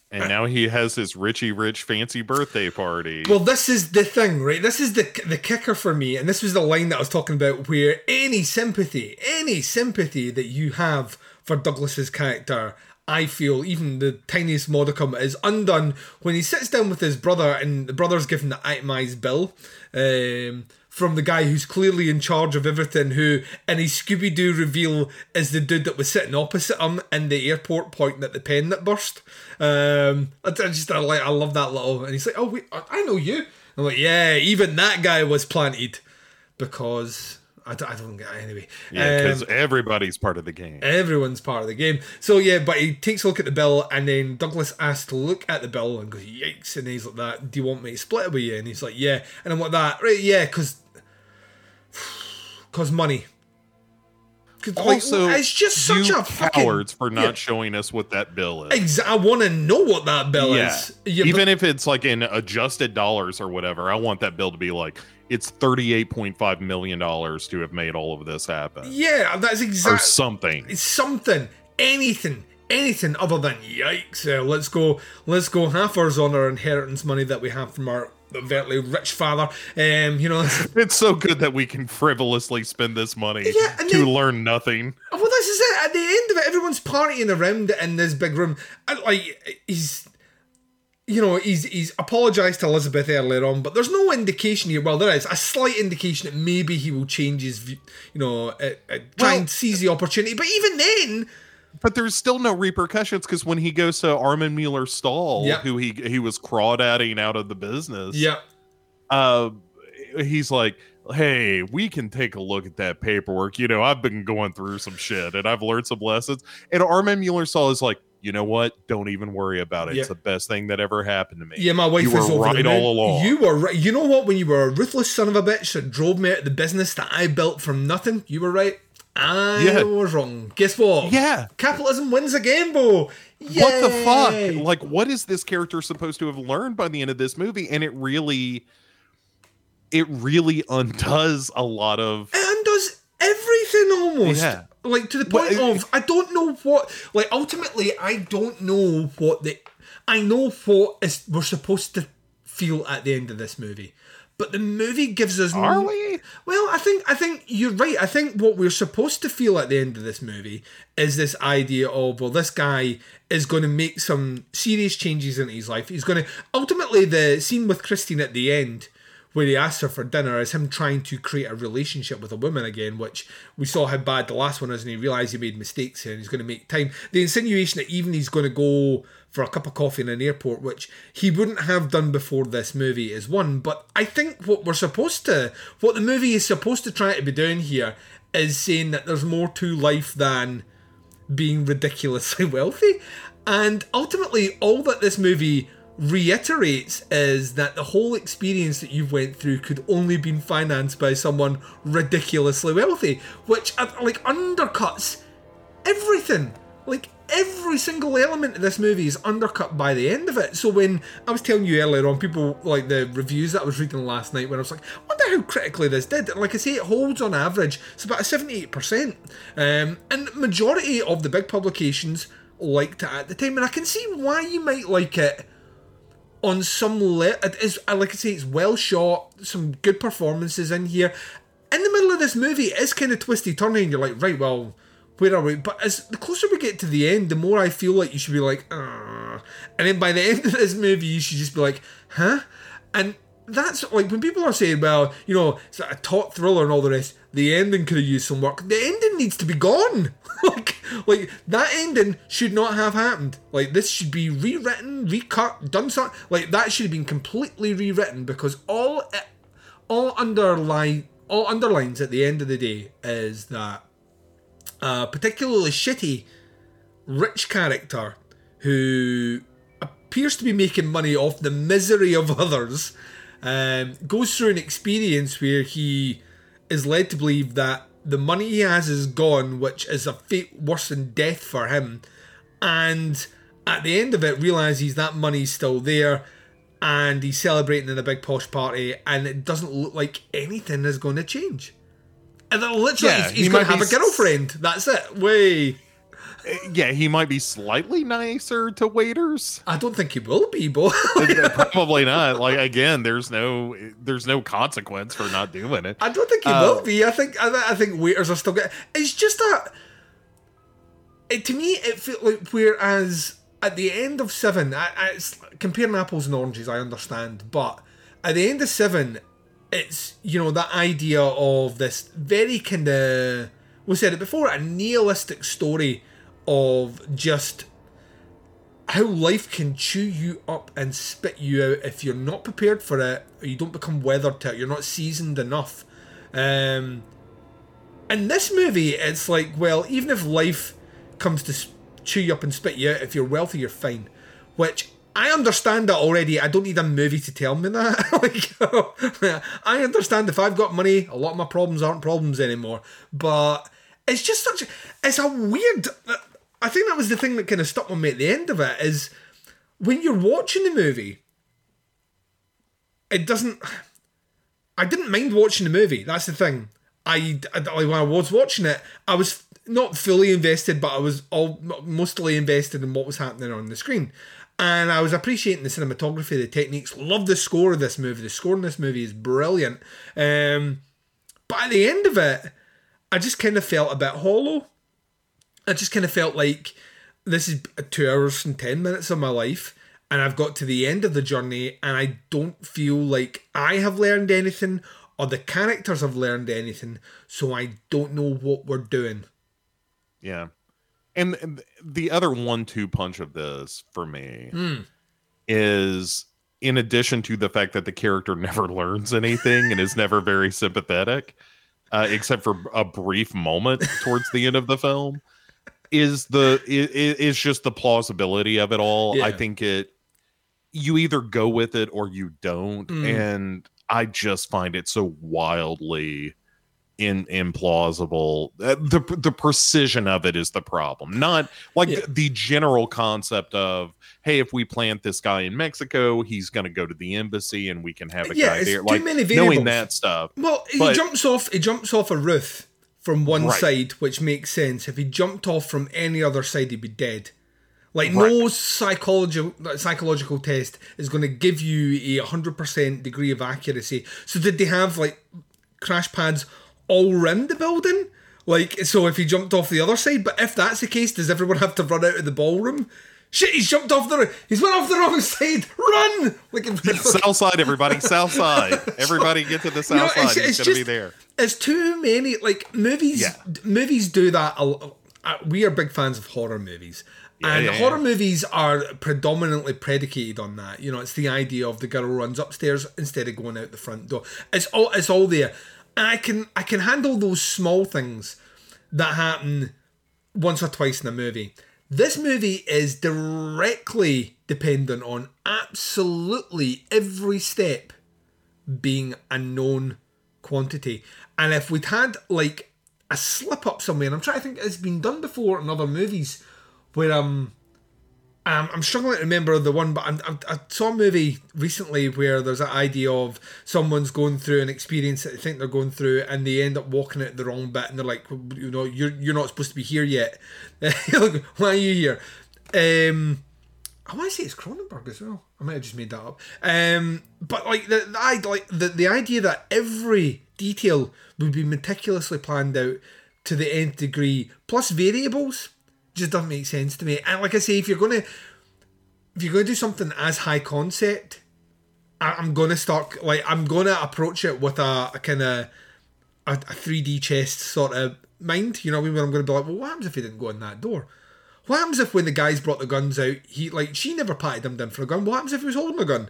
Speaker 2: And now he has his Richie Rich fancy birthday party.
Speaker 1: Well, this is the thing, right? This is the the kicker for me, and this was the line that I was talking about, where any sympathy, any sympathy that you have for Douglas's character, I feel even the tiniest modicum is undone when he sits down with his brother, and the brother's given the itemized bill. Um, from the guy who's clearly in charge of everything, who in his Scooby Doo reveal is the dude that was sitting opposite him in the airport pointing at the pen that burst. Um, I, I just I like I love that little, and he's like, "Oh wait, I know you." I'm like, "Yeah, even that guy was planted because I don't, I don't get it anyway."
Speaker 2: yeah, because
Speaker 1: Um,
Speaker 2: everybody's part of the game.
Speaker 1: Everyone's part of the game. So yeah, but he takes a look at the bill, and then Douglas asks to look at the bill and goes, "Yikes!" And he's like, "That do you want me to split it with you?" And he's like, "Yeah." And I'm like, "That right? Yeah, because because money." 'Cause, like,
Speaker 2: Also,
Speaker 1: it's just such a fucking
Speaker 2: cowards for not
Speaker 1: Yeah.
Speaker 2: showing us what that bill is.
Speaker 1: I want to know what that bill
Speaker 2: yeah.
Speaker 1: is. Yeah,
Speaker 2: Even
Speaker 1: but-
Speaker 2: if it's like in adjusted dollars or whatever, I want that bill to be like it's thirty-eight point five million dollars to have made all of this happen,
Speaker 1: yeah, that's exactly
Speaker 2: something.
Speaker 1: It's something, anything, anything other than yikes. Uh, let's go, let's go half ours on our inheritance money that we have from our overtly rich father. Um, you know, <laughs> it's-
Speaker 2: so good that we can frivolously spend this money
Speaker 1: Yeah,
Speaker 2: to
Speaker 1: then-
Speaker 2: learn nothing.
Speaker 1: well, this is it. At the end of it, everyone's partying around in this big room. And, like he's. You know, he's he's apologised to Elizabeth earlier on, but there's no indication here. Well, there is a slight indication that maybe he will change his view. You know, uh, uh, try
Speaker 2: Well-
Speaker 1: and seize the opportunity. But even then,
Speaker 2: But there's still no repercussions because when he goes to Armin Mueller Stahl,
Speaker 1: Yep.
Speaker 2: who he he was crawdadding out of the business,
Speaker 1: yeah,
Speaker 2: uh, he's like, "Hey, we can take a look at that paperwork. You know, I've been going through some shit and I've learned some lessons." And Armin Mueller Stahl is like, "You know what? Don't even worry about it.
Speaker 1: Yeah.
Speaker 2: It's the best thing that ever happened to me."
Speaker 1: Yeah, my wife
Speaker 2: you
Speaker 1: was
Speaker 2: were right all along.
Speaker 1: You were right. You know what? When you were a ruthless son of a bitch that drove me out of the business that I built from nothing, you were right. I
Speaker 2: Yeah.
Speaker 1: was wrong. Guess what?
Speaker 2: Yeah.
Speaker 1: Capitalism wins again, Bo.
Speaker 2: what the fuck? Like, what is this character supposed to have learned by the end of this movie? And it really, it really undoes a lot of.
Speaker 1: It undoes everything almost.
Speaker 2: Yeah.
Speaker 1: Like to the
Speaker 2: Well,
Speaker 1: point
Speaker 2: it-
Speaker 1: of I don't know what. Like ultimately, I don't know what the. I know what is we're supposed to feel at the end of this movie, but the movie gives us.
Speaker 2: Are
Speaker 1: no-
Speaker 2: we?
Speaker 1: Well, I think I think you're right. I think what we're supposed to feel at the end of this movie is this idea of well, this guy is going to make some serious changes in his life. He's going to ultimately the scene with Christine at the end where he asks her for dinner is him trying to create a relationship with a woman again, which we saw how bad the last one is, and he realised he made mistakes here and he's going to make time. The insinuation that even he's going to go for a cup of coffee in an airport, which he wouldn't have done before this movie, is one. But I think what we're supposed to, what the movie is supposed to try to be doing here, is saying that there's more to life than being ridiculously <laughs> wealthy. And ultimately, all that this movie reiterates is that the whole experience that you've went through could only been financed by someone ridiculously wealthy, which like undercuts everything. Like every single element of this movie is undercut by the end of it. So when I was telling you earlier on, people like the reviews that I was reading last night, when I was like, I wonder how critically this did. Like I say, it holds on average. It's about a seventy-eight percent, um, and majority of the big publications liked it at the time, and I can see why you might like it on some le- it is like I say, it's well shot, some good performances in here. In the middle of this movie, it is kind of twisty turning, and you're like, right, well, where are we? But as the closer we get to the end, the more I feel like you should be like, "Ugh." and then by the <laughs> end of this movie, you should just be like, huh? And that's like when people are saying, well, you know, it's like a taut thriller and all the rest. The ending could have used some work. The ending needs to be gone. <laughs> like, like that ending should not have happened. Like this should be rewritten, recut, done something. Like that should have been completely rewritten because all it, all underline all underlines at the end of the day is that a particularly shitty rich character who appears to be making money off the misery of others um, goes through an experience where he is led to believe that the money he has is gone, which is a fate worse than death for him. And at the end of it, realizes that money's still there and he's celebrating in a big posh party, and it doesn't look like anything is going to change. And literally,
Speaker 2: Yeah,
Speaker 1: he's,
Speaker 2: he
Speaker 1: going
Speaker 2: might
Speaker 1: to have a girlfriend. That's it. Way.
Speaker 2: Yeah, he might be slightly nicer to waiters.
Speaker 1: I don't think he will be, Bo. <laughs>
Speaker 2: Probably not. Like again, there's no there's no consequence for not doing it.
Speaker 1: I don't think he
Speaker 2: Uh,
Speaker 1: will be. I think I, I think waiters are still getting. It's just that. It, to me, it felt like whereas at the end of seven, I, I, it's comparing apples and oranges. I understand, but at the end of seven, it's you know that idea of this very kind of we said it before a nihilistic story of just how life can chew you up and spit you out if you're not prepared for it or you don't become weathered to it you're not seasoned enough um in this movie it's like well even if life comes to chew you up and spit you out if you're wealthy you're fine which I understand that already. I don't need a movie to tell me that. <laughs> like, <laughs> I understand if I've got money, a lot of my problems aren't problems anymore. But it's just such. It's a weird. I think that was the thing that kind of stuck with me at the end of it is when you're watching the movie. It doesn't. I didn't mind watching the movie. That's the thing. I, I when I was watching it, I was not fully invested, but I was all mostly invested in what was happening on the screen. And I was appreciating the cinematography, the techniques. Love the score of this movie. The score in this movie is brilliant. Um, but at the end of it, I just kind of felt a bit hollow. I just kind of felt like this is two hours and ten minutes of my life, and I've got to the end of the journey, and I don't feel like I have learned anything or the characters have learned anything, so I don't know what we're doing.
Speaker 2: Yeah. And the other one two punch of this for me
Speaker 1: Hmm.
Speaker 2: is in addition to the fact that the character <laughs> never learns anything and is never very sympathetic, uh, except for a brief moment towards the end of the film, is the i- i- is just the plausibility of it all. I think it you either go with it or you don't,
Speaker 1: Mm.
Speaker 2: and I just find it so wildly in implausible. Uh, the the precision of it is the problem, not like
Speaker 1: Yeah.
Speaker 2: the, the general concept of hey, if we plant this guy in Mexico, he's going to go to the embassy and we can have a
Speaker 1: Yeah,
Speaker 2: guy there. Like knowing that stuff.
Speaker 1: Well, he
Speaker 2: But-
Speaker 1: jumps off. He jumps off a roof from one
Speaker 2: Right.
Speaker 1: side, which makes sense. If he jumped off from any other side, he'd be dead. Like
Speaker 2: Right.
Speaker 1: no psychological psychological test is going to give you a hundred percent degree of accuracy. So did they have like crash pads all around the building? Like so, if he jumped off the other side, but if that's the case, does everyone have to run out of the ballroom? Shit, he's jumped off the. He's went off the wrong side. Run! Like <laughs>
Speaker 2: South side, everybody. <laughs> South side. Everybody get to the south
Speaker 1: You know,
Speaker 2: side.
Speaker 1: it's-
Speaker 2: He's
Speaker 1: it's
Speaker 2: going to be
Speaker 1: just-
Speaker 2: there.
Speaker 1: It's too many. Like movies,
Speaker 2: Yeah.
Speaker 1: movies do that. Uh, we are big fans of horror movies, and
Speaker 2: yeah, yeah.
Speaker 1: horror movies are predominantly predicated on that. You know, it's the idea of the girl runs upstairs instead of going out the front door. It's all. It's all there, and I can I can handle those small things that happen once or twice in a movie. This movie is directly dependent on absolutely every step being a known quantity. And if we'd had like a slip up somewhere, and I'm trying to think it's been done before in other movies where um, um I'm struggling to remember the one, but I'm, I'm, I saw a movie recently where there's an idea of someone's going through an experience that they think they're going through, and they end up walking out the wrong bit, and they're like, you know, you're you're not supposed to be here yet. <laughs> why are you here? Um, I want to say it's Cronenberg as well. I might have just made that up. Um, but like the, the like the the idea that every detail would be meticulously planned out to the nth degree, plus variables, just doesn't make sense to me. And like I say, if you're gonna if you're gonna do something as high concept, I, I'm gonna start like I'm gonna approach it with a, a kind of a, a 3D chest sort of mind. You know, what I mean? where I'm gonna be like, well, what happens if he didn't go in that door? What happens if when the guys brought the guns out, he like she never patted him down for a gun? What happens if he was holding a gun?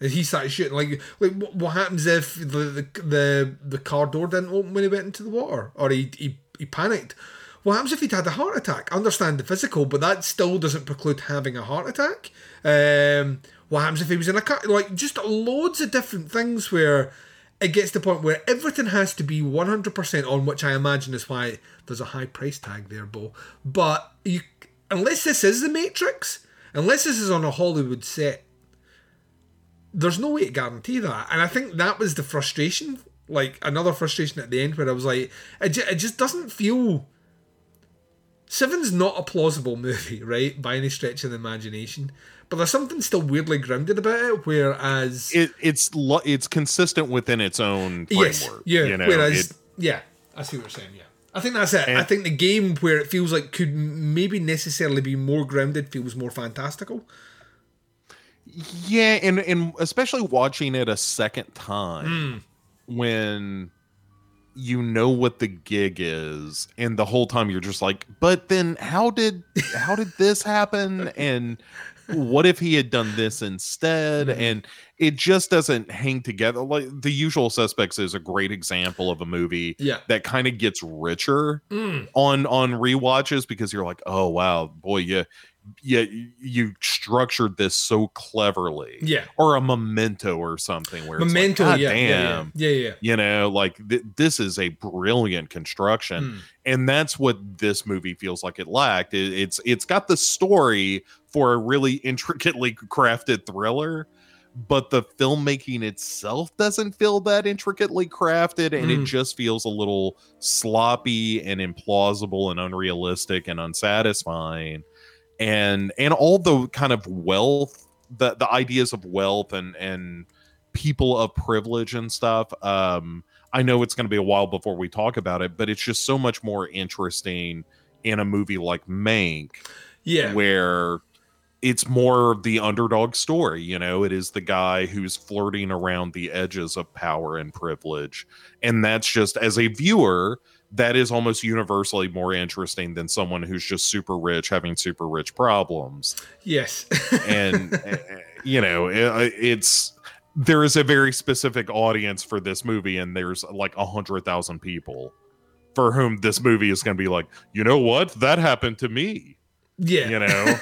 Speaker 1: And he started shooting. Like, like what, what happens if the, the the the car door didn't open when he went into the water, or he he, he panicked? What happens if he'd had a heart attack? I understand the physical, but that still doesn't preclude having a heart attack. Um, what happens if he was in a car? Like, just loads of different things where it gets to the point where everything has to be 100% on, which I imagine is why there's a high price tag there, Bo. But you, unless this is the Matrix, unless this is on a Hollywood set, there's no way to guarantee that. And I think that was the frustration, like another frustration at the end where I was like, it, it just doesn't feel. Seven's not a plausible movie, <laughs> right, by any stretch of the imagination. But there's something still weirdly grounded about it, whereas
Speaker 2: it, it's lo- it's consistent within its own
Speaker 1: yes,
Speaker 2: framework.
Speaker 1: yeah.
Speaker 2: you know,
Speaker 1: whereas,
Speaker 2: it-
Speaker 1: yeah, I see what you're saying. Yeah, I think that's it. I think the game where it feels like could maybe necessarily be more grounded feels more fantastical.
Speaker 2: Yeah, and and especially watching it a second time
Speaker 1: Hmm.
Speaker 2: when you know what the gig is and the whole time you're just like but then how did how did this happen and what if he had done this instead
Speaker 1: Mm-hmm.
Speaker 2: and it just doesn't hang together like the usual suspects is a great example of a movie
Speaker 1: Yeah.
Speaker 2: that kind of gets richer
Speaker 1: Mm.
Speaker 2: on on rewatches because you're like oh wow boy yeah yeah you structured this so cleverly
Speaker 1: Yeah.
Speaker 2: or a memento or something where it's
Speaker 1: Memento,
Speaker 2: like,
Speaker 1: yeah, yeah, yeah.
Speaker 2: damn
Speaker 1: Yeah, yeah.
Speaker 2: you know like th- this is a brilliant construction
Speaker 1: Mm.
Speaker 2: and that's what this movie feels like it lacked it, it's it's got the story for a really <laughs> intricately crafted thriller but the filmmaking itself doesn't feel that intricately crafted and
Speaker 1: Mm.
Speaker 2: it just feels a little sloppy and implausible and unrealistic and unsatisfying and and all the kind of wealth the the ideas of wealth and and people of privilege and stuff um i know it's going to be a while before we talk about it but it's just so much more interesting in a movie like mank
Speaker 1: Yeah.
Speaker 2: where it's more of the underdog story you know it is the guy who's flirting around the edges of power and privilege and that's just as a viewer that is almost universally more interesting than someone who's just super rich having super rich problems
Speaker 1: Yes. <laughs>
Speaker 2: and uh, you know it, it's there is a very specific audience for this movie and there's like a hundred thousand people for whom this movie is going to be like you know what that happened to me
Speaker 1: Yeah.
Speaker 2: you know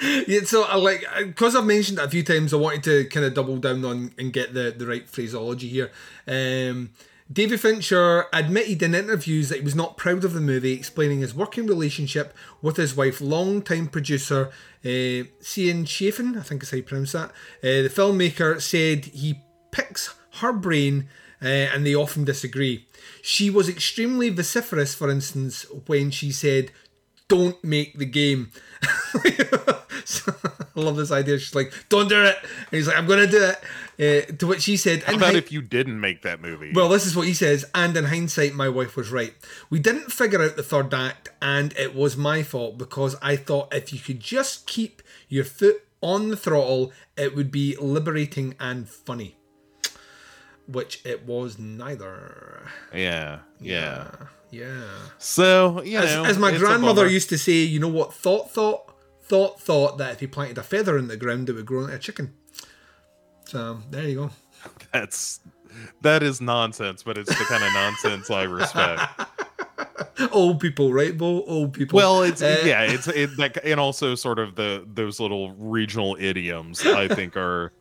Speaker 2: <laughs>
Speaker 1: yeah, so I like because I've mentioned it a few times. I wanted to kind of double down on and get the the right phraseology here. Um, David Fincher admitted in interviews that he was not proud of the movie, explaining his working relationship with his wife, longtime producer uh, Ceán Chaffin, I think is how you pronounce that. Uh, the filmmaker said he picks her brain uh, and they often disagree. She was extremely vociferous, for instance, when she said, Don't make the game. <laughs> So, I love this idea. She's like, "Don't do it," and he's like, "I'm gonna do it." Uh, to which he said,
Speaker 2: how about
Speaker 1: hi-
Speaker 2: if you didn't make that movie
Speaker 1: well, this is what he says, and in hindsight, my wife was right. We didn't figure out the third act, and it was my fault because I thought if you could just keep your foot on the throttle, it would be liberating and funny. Which it was neither.
Speaker 2: yeah yeah
Speaker 1: Yeah.
Speaker 2: so you
Speaker 1: As,
Speaker 2: know
Speaker 1: as my grandmother used to say, you know what thought thought? Thought thought that if he planted a feather in the ground, it would grow into a chicken. So there you go. <laughs>
Speaker 2: that's that is nonsense but it's the kind of nonsense i respect <laughs>
Speaker 1: Old people, right, Bo? Old people.
Speaker 2: Well, it's
Speaker 1: Uh,
Speaker 2: yeah, it's it that and also sort of the those little regional idioms I think are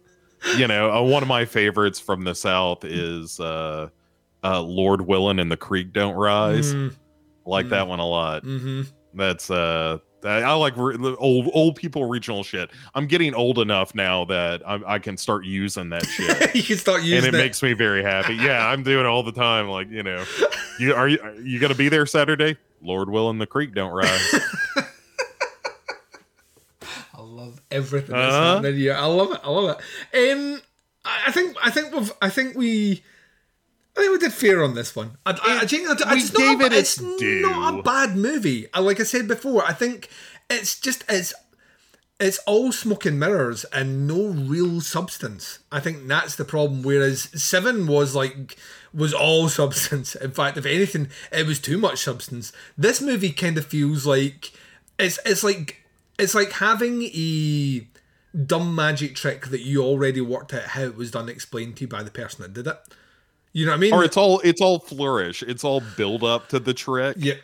Speaker 2: you know, uh, one of my favorites from the south is uh uh Lord Willing and the Creek Don't Rise.
Speaker 1: Mm.
Speaker 2: like that one a lot.
Speaker 1: Mhm.
Speaker 2: That's uh I like re- old old people regional shit. I'm getting old enough now that I, I can start using that <laughs> shit.
Speaker 1: you can start using
Speaker 2: and it,
Speaker 1: it.
Speaker 2: makes me very happy. Yeah, I'm doing it all the time. Like you know, you are you are you gonna be there Saturday? Lord willing, the creek don't rise. <laughs>
Speaker 1: I love everything that's
Speaker 2: Uh-huh.
Speaker 1: I love it. I love it. Um, I I think I think we've I think we. I think we did fair on this one. I, I, I, think
Speaker 2: we
Speaker 1: it's not a,
Speaker 2: it
Speaker 1: it's
Speaker 2: its due.
Speaker 1: not a bad movie. I, like I said before, I think it's just it's it's all smoke and mirrors and no real substance. I think that's the problem. Whereas Seven was like was all <laughs> substance. In fact, if anything, it was too much substance. This movie kind of feels like it's it's like it's like having a dumb magic trick that you already worked out how it was done explained to you by the person that did it. You know what I mean?
Speaker 2: or it's all it's all flourish. It's all build up to the trick.
Speaker 1: Yeah.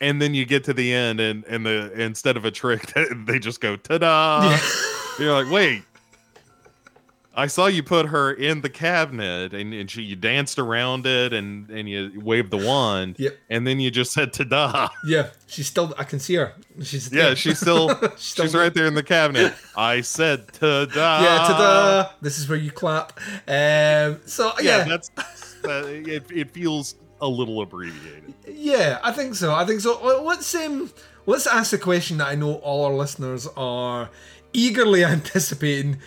Speaker 2: and then you get to the end, and and the instead of a trick, <laughs> they just go ta-da. <laughs> You're like, wait. I saw you put her in the cabinet and, and she, you danced around it and, and you waved the wand.
Speaker 1: Yep.
Speaker 2: And then you just said ta-da.
Speaker 1: Yeah, she's still. I can see her. She's
Speaker 2: Yeah, she's still <laughs>
Speaker 1: She's
Speaker 2: she's,
Speaker 1: still-
Speaker 2: right there in the cabinet. I said ta-da.
Speaker 1: yeah. Ta-da! This is where you clap. Um. So
Speaker 2: Yeah,
Speaker 1: yeah,
Speaker 2: that's that, it, it feels a little abbreviated.
Speaker 1: Yeah, I think so. I think so. Let's um, let's ask the question that I know all our listeners are eagerly <laughs> anticipating.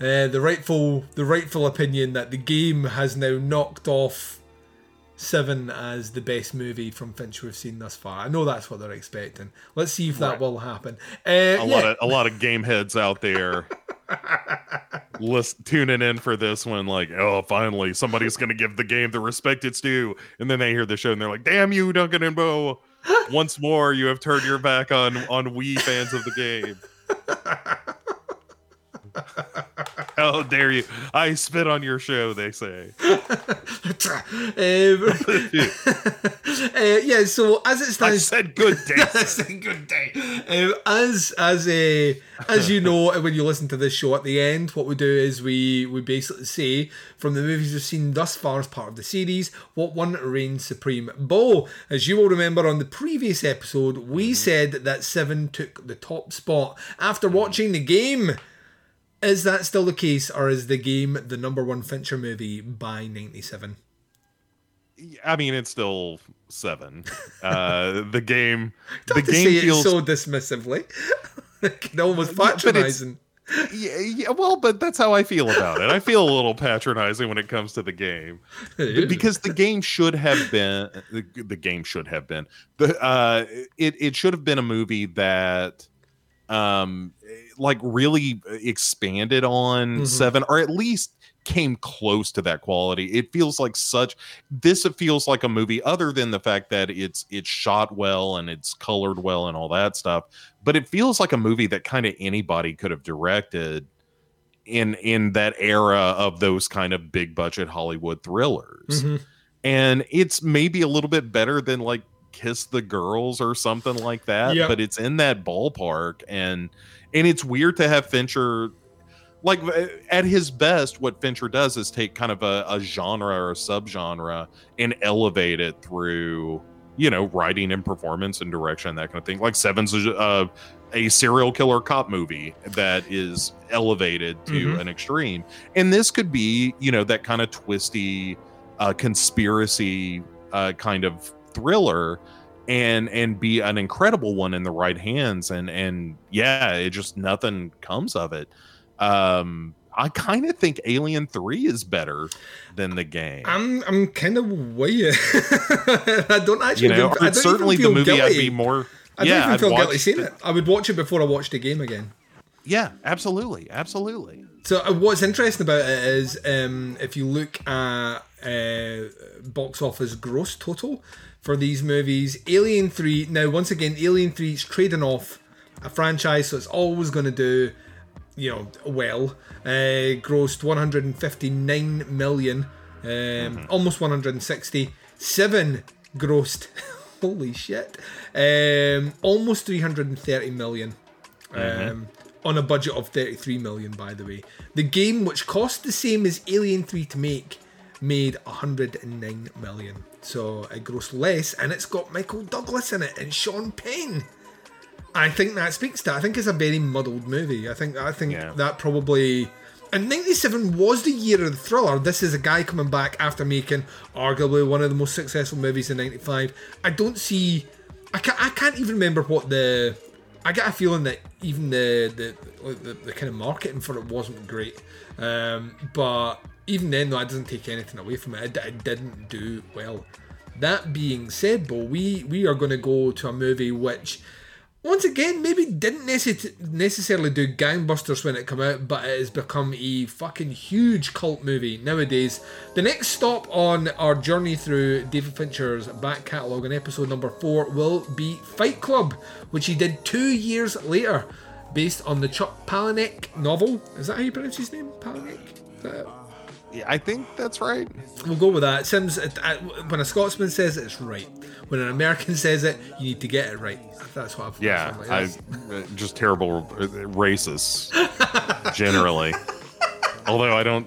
Speaker 1: Uh, the rightful, the rightful opinion that the game has now knocked off Seven as the best movie from Finch we've seen thus far. I know that's what they're expecting. Let's see if that
Speaker 2: Right.
Speaker 1: will happen. Uh,
Speaker 2: A
Speaker 1: yeah.
Speaker 2: lot of a lot of game heads out there <laughs> list, tuning in for this one, like, oh, finally somebody's gonna give the game the respect it's due, and then they hear the show and they're like, damn you, Duncan and Bo. <laughs> Once more, you have turned your back on on we fans of the game. <laughs> How dare you? I spit on your show, they say. <laughs>
Speaker 1: Um, <laughs> uh, yeah, so as it
Speaker 2: I
Speaker 1: stands,
Speaker 2: said good <laughs> day.
Speaker 1: I said good day. Um, as as a as you know, when you listen to this show at the end, what we do is we we basically say from the movies we've seen thus far as part of the series, what one reigns supreme. Bo, as you will remember on the previous episode, we said that Seven took the top spot after watching the game. Is that still the case, or is the game the number one Fincher movie by '97?
Speaker 2: I mean, it's still seven. Uh, <laughs> the game, <laughs> the game
Speaker 1: say
Speaker 2: feels
Speaker 1: it so dismissively, <laughs> almost
Speaker 2: it's-
Speaker 1: patronizing.
Speaker 2: yeah, yeah, well, but that's how I feel about it. I feel a little patronizing when it comes to the game because the game should have been the, the game should have been the uh it it should have been a movie that um like really expanded on
Speaker 13: Mhm.
Speaker 2: 7 or at least came close to that quality. It feels like such this it feels like a movie other than the fact that it's it's shot well and it's colored well and all that stuff, but it feels like a movie that kind of anybody could have directed in in that era of those kind of big budget Hollywood thrillers.
Speaker 1: Mhm.
Speaker 2: And it's maybe a little bit better than like Kiss the Girls or something like that,
Speaker 1: Yep.
Speaker 2: but it's in that ballpark and and it's weird to have Fincher like at his best what Fincher does is take kind of a, a genre or a subgenre and elevate it through you know writing and performance and direction that kind of thing like Seven's a, uh, a serial killer cop movie that is elevated to
Speaker 1: Mhm.
Speaker 2: an extreme and this could be you know that kind of twisty uh, conspiracy uh, kind of thriller and and be an incredible one in the right hands and and yeah it just nothing comes of it um i kind of think alien 3 is better than the game
Speaker 1: I'm I'm kind of you. <laughs> I don't actually.
Speaker 2: you know
Speaker 1: don't
Speaker 2: it's certainly the movie i'd be more
Speaker 1: I don't even
Speaker 2: I'd
Speaker 1: feel guilty seeing
Speaker 2: the-
Speaker 1: it. I would watch it before I watched the game again.
Speaker 2: yeah absolutely absolutely
Speaker 1: So uh, what's interesting about it is um, if you look at uh, box office gross total for these movies, Alien Three. Now, once again, Alien Three is trading off a franchise, so it's always going to do, you know, well. Uh, grossed 159 million, um, almost 160. Seven grossed. <laughs> Holy shit! Um, almost 330 million.
Speaker 13: Mhm.
Speaker 1: Um, on a budget of 33 million, by the way. The game, which cost the same as Alien 3 to make, made 109 million. So it grossed less, and it's got Michael Douglas in it and Sean Penn. I think that speaks to. I think it's a very muddled movie. I think. I think that probably. And 97 was the year of the thriller. This is a guy coming back after making arguably one of the most successful movies in 95. I don't see. I can't, I can't even remember what the. I get a feeling that even the the, the, the kind of marketing for it wasn't great. Um, but even then, though, it doesn't take anything away from it. It, it didn't do well. That being said, Bo, we, we are going to go to a movie which, once again, maybe didn't necess- necessarily do gangbusters when it came out, but it has become a fucking huge cult movie nowadays. The next stop on our journey through David Fincher's back catalogue in episode number four will be Fight Club, which he did two years later, based on the Chuck Palahniuk novel. Is that how you pronounce his name? Palahniuk? Is that it?
Speaker 2: I think that's right.
Speaker 1: We'll go with that. Sims, it- uh, when a Scotsman says it, it's right. When an American says it, you need to get it right. That's what I've
Speaker 2: Yeah,
Speaker 1: like,
Speaker 2: I just terrible uh, racists generally. <laughs> Although I don't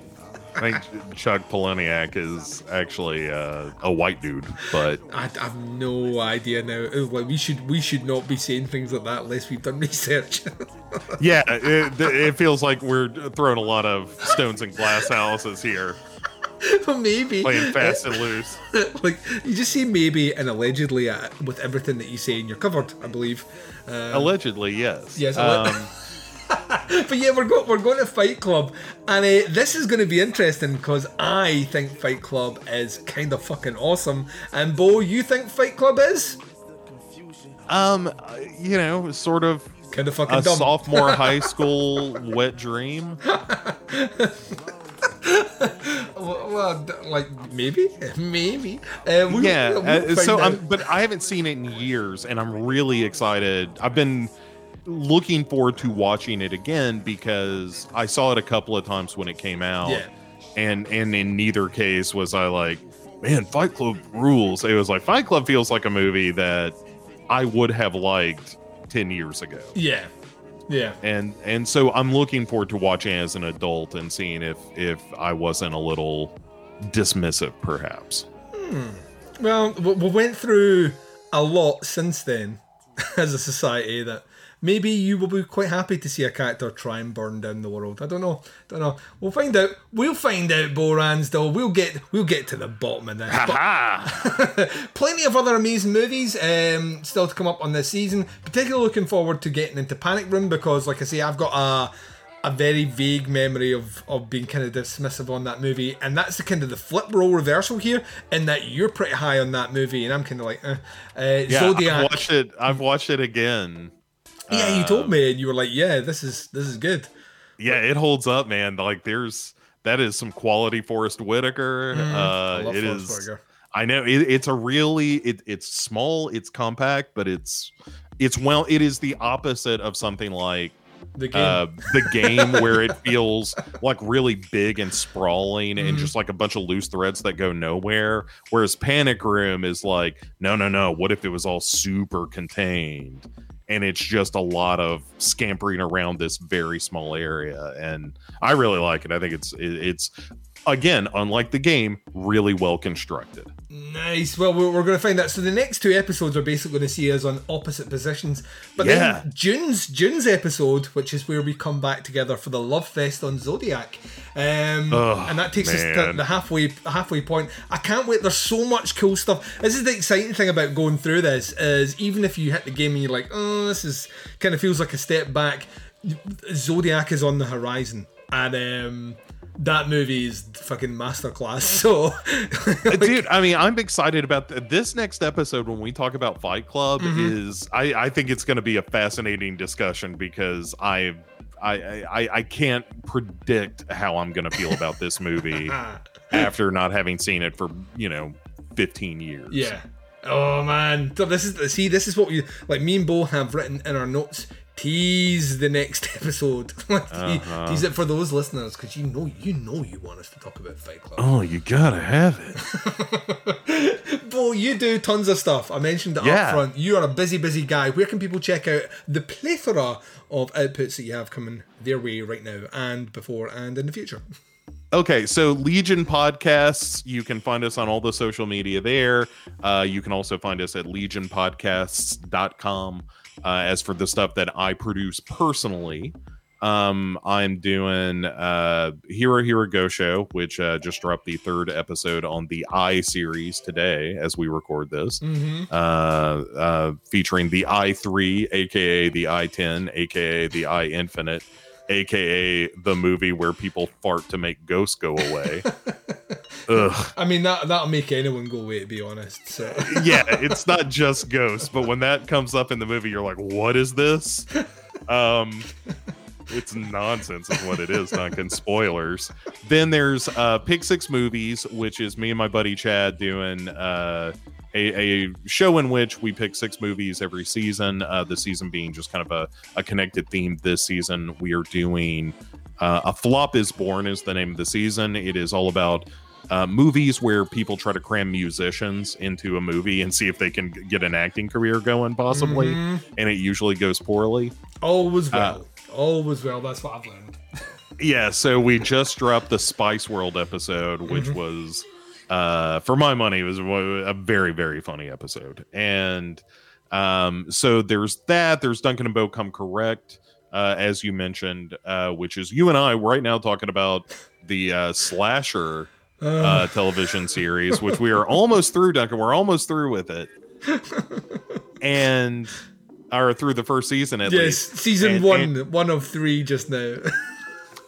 Speaker 2: think Chuck Palahniuk is actually uh, a white dude, but
Speaker 1: I, I have no idea now. Like we should we should not be saying things like that unless we've done research. <laughs>
Speaker 2: yeah, it, it feels like we're throwing a lot of stones in glass houses here,
Speaker 1: But maybe
Speaker 2: playing fast and loose. <laughs>
Speaker 1: like you just say maybe and allegedly uh, with everything that you say and you're covered. I believe. Um,
Speaker 2: Allegedly, yes.
Speaker 1: Yes,
Speaker 2: Um, <laughs>
Speaker 1: but yeah, we're going we're going to Fight Club, and uh, this is going to be interesting because I think Fight Club is kind of fucking awesome. And Bo, you think Fight Club is
Speaker 2: um, you know, sort of
Speaker 1: kind of fucking
Speaker 2: a
Speaker 1: dumb.
Speaker 2: sophomore high school wet dream. <laughs>
Speaker 1: well, well, like maybe, maybe. Uh, we-
Speaker 2: yeah
Speaker 1: we'll
Speaker 2: uh, so i'm but i haven't seen it in years and i'm really excited i've been looking forward to watching it again because i saw it a couple of times when it came out
Speaker 1: Yeah.
Speaker 2: and and in neither case was i like man fight club rules it was like fight club feels like a movie that i would have liked 10 years ago.
Speaker 1: Yeah, yeah.
Speaker 2: and and so i'm looking forward to watching as an adult and seeing if if i wasn't a little dismissive perhaps. Hmm.
Speaker 1: Well, we we went through a lot since then <laughs> as a society that maybe you will be quite happy to see a character try and burn down the world. I don't know. Don't know. We'll find out. We'll find out, Bo Ransdell. We'll get we'll get to the bottom of this. <laughs> Plenty of other amazing movies um, still to come up on this season. Particularly looking forward to getting into Panic Room because, like I say, I've got a a very vague memory of, of being kind of dismissive on that movie, and that's the kind of the flip role reversal here, in that you're pretty high on that movie, and I'm kind of like, eh. uh,
Speaker 2: yeah
Speaker 1: Zodiac.
Speaker 2: i've watched it i've watched it again
Speaker 1: yeah, you told me, and you were like, yeah, this is this is good.
Speaker 2: Yeah, it holds up, man. Like there's that is some quality Forest Whitaker.
Speaker 1: Mm, I
Speaker 2: uh it
Speaker 1: Forest
Speaker 2: is
Speaker 1: Whitaker.
Speaker 2: I know it, it's a really it, it's small, it's compact, but it's it's well it is the opposite of something like
Speaker 1: The game.
Speaker 2: uh the game where it <laughs> feels like really big and sprawling and
Speaker 1: Mhm.
Speaker 2: just like a bunch of loose threads that go nowhere whereas panic room is like no no no what if it was all super contained and it's just a lot of scampering around this very small area and i really like it. I think it's it, it's again unlike the game really well constructed
Speaker 1: Nice. Well, we're, we're going to find that. So the next two episodes are basically going to see us on opposite positions. But
Speaker 2: Yeah.
Speaker 1: then June's June's episode, which is where we come back together for the love fest on Zodiac, um,
Speaker 2: Ugh,
Speaker 1: and that takes us to the halfway halfway point. I can't wait. There's so much cool stuff. This is the exciting thing about going through this is even if you hit the game and you're like, oh, this is kind of feels like a step back. Zodiac is on the horizon, and um, that movie is fucking masterclass. <laughs> So.
Speaker 2: Uh, dude i mean i'm excited about th- this next episode when we talk about fight club
Speaker 1: Mhm.
Speaker 2: is i i think it's going to be a fascinating discussion because i I, I I can't predict how I'm gonna feel about this movie <laughs> after not having seen it for you know 15 years.
Speaker 1: Yeah. Oh man. So this is see, this is what we like. Me and Bo have written in our notes. Tease the next <laughs> episode. <laughs>
Speaker 2: Uh-huh.
Speaker 1: Tease it for those listeners because you know, you know, you want us to talk about Fight Club.
Speaker 2: Oh, you gotta have it. <laughs>
Speaker 1: Bo, you do tons of stuff. I mentioned it
Speaker 2: Yeah.
Speaker 1: up front. You are a busy, busy guy. Where can people check out the plethora of outputs that you have coming their way right now and before and in the future?
Speaker 2: Okay, so Legion Podcasts, you can find us on all the social media there. Uh, you can also find us at legionpodcasts.com. Uh, as for the stuff that I produce personally, um, I'm doing uh, Hero Hero Go Show, which uh, just dropped the third episode on the Eye series today as we record this,
Speaker 1: Mhm.
Speaker 2: uh, uh, featuring the Eye 3, aka the Eye 10, aka the i Infinite, aka the movie where people fart to make ghosts go away. <laughs> Ugh.
Speaker 1: I mean that that'll make anyone go away to be honest. So <laughs>
Speaker 2: Yeah, it's not just ghosts, but when that comes up in the movie, you're like, "What is this?" Um, it's nonsense, is what it is. Duncan. Spoilers. Then there's uh, Pick Six Movies, which is me and my buddy Chad doing uh, a, a show in which we pick six movies every season. Uh, the season being just kind of a, a connected theme. This season, we are doing Uh, a Flop is Born is the name of the season. It is all about uh, movies where people try to cram musicians into a movie and see if they can get an acting career going, possibly.
Speaker 1: Mhm.
Speaker 2: And it usually goes poorly.
Speaker 1: Always
Speaker 2: Uh,
Speaker 1: well. Always well. That's what I've learned. <laughs>
Speaker 2: Yeah, so we just dropped the Spice World episode, which
Speaker 1: Mhm.
Speaker 2: was, uh, for my money, it was a very, very funny episode. And um, so there's that. There's Duncan and Bo Come Correct, uh, as you mentioned, uh, which is you and I right now talking about the uh, slasher <sighs> uh,
Speaker 1: Ugh.
Speaker 2: television series, which we are almost through, Duncan. We're almost through with it. <laughs> And or through the first season at
Speaker 1: yes,
Speaker 2: least.
Speaker 1: season
Speaker 2: And-
Speaker 1: one,
Speaker 2: and-
Speaker 1: one of three just now.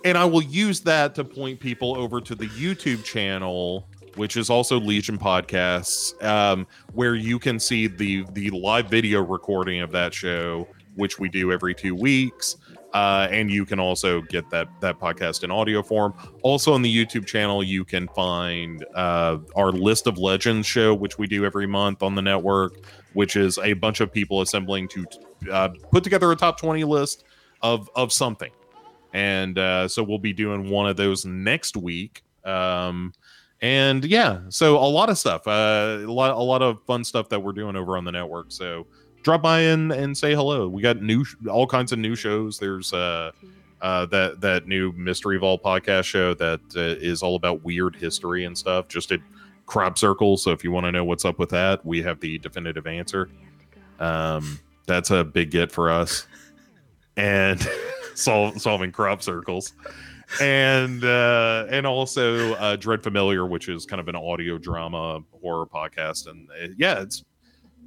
Speaker 2: and I will use that to point people over to the YouTube channel, which is also Legion Podcasts, um, where you can see the the live video recording of that show, which we do every two weeks. Uh, and you can also get that that podcast in audio form. Also on the YouTube channel, you can find uh, our list of legends show, which we do every month on the network, which is a bunch of people assembling to uh, put together a top twenty list of of something and uh, so we'll be doing one of those next week. Um, and yeah, so a lot of stuff, uh, a lot, a lot of fun stuff that we're doing over on the network. So drop by in and say hello. We got new, all kinds of new shows. There's uh, uh, that that new Mystery Vault podcast show that uh, is all about weird history and stuff. Just a Crop Circle. So if you want to know what's up with that, we have the definitive answer. Um, that's a big get for us. And <laughs> sol- solving crop circles and uh and also uh dread familiar which is kind of an audio drama horror podcast and uh, yeah it's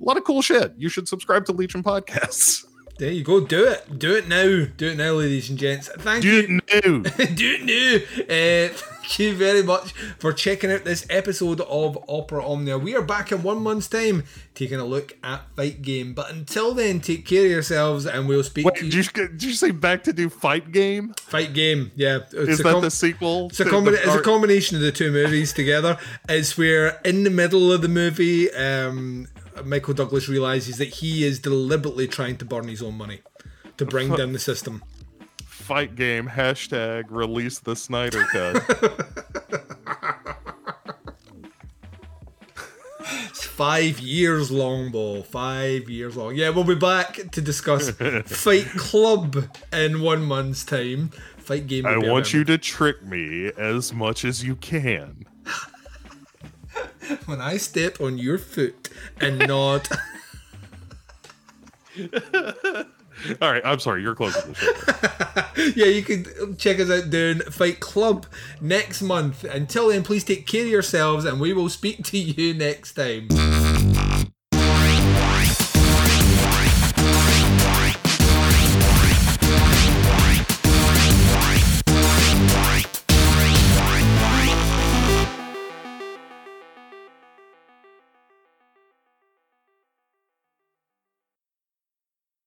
Speaker 2: a lot of cool shit you should subscribe to legion podcasts <laughs>
Speaker 1: There you go. Do it. Do it now. Do it now, ladies and gents. Thank
Speaker 2: Do
Speaker 1: you.
Speaker 2: it now. <laughs>
Speaker 1: Do it now. Uh, thank you very much for checking out this episode of Opera Omnia. We are back in one month's time taking a look at Fight Game. But until then, take care of yourselves and we'll speak
Speaker 2: Wait,
Speaker 1: to you.
Speaker 2: did you, did you say back to do fight game
Speaker 1: Fight Game, yeah. It's
Speaker 2: is
Speaker 1: a
Speaker 2: that
Speaker 1: com-
Speaker 2: the sequel
Speaker 1: It's a,
Speaker 2: the-
Speaker 1: it's a combination of the two movies together. It's where in the middle of the movie, um, Michael Douglas realizes that he is deliberately trying to burn his own money to bring down the system.
Speaker 2: Fight game hashtag release the snyder <laughs> cut
Speaker 1: It's five years long, Bo. Five years long. Yeah, we'll be back to discuss <laughs> Fight Club in one month's time. Fight Game.
Speaker 2: i want you to trick me as much as you can <laughs>
Speaker 1: when I step on your foot and not. <laughs>
Speaker 2: all right i'm sorry you're closing the show <laughs>
Speaker 1: yeah, you can check us out doing Fight Club next month. Until then, please take care of yourselves and we will speak to you next time.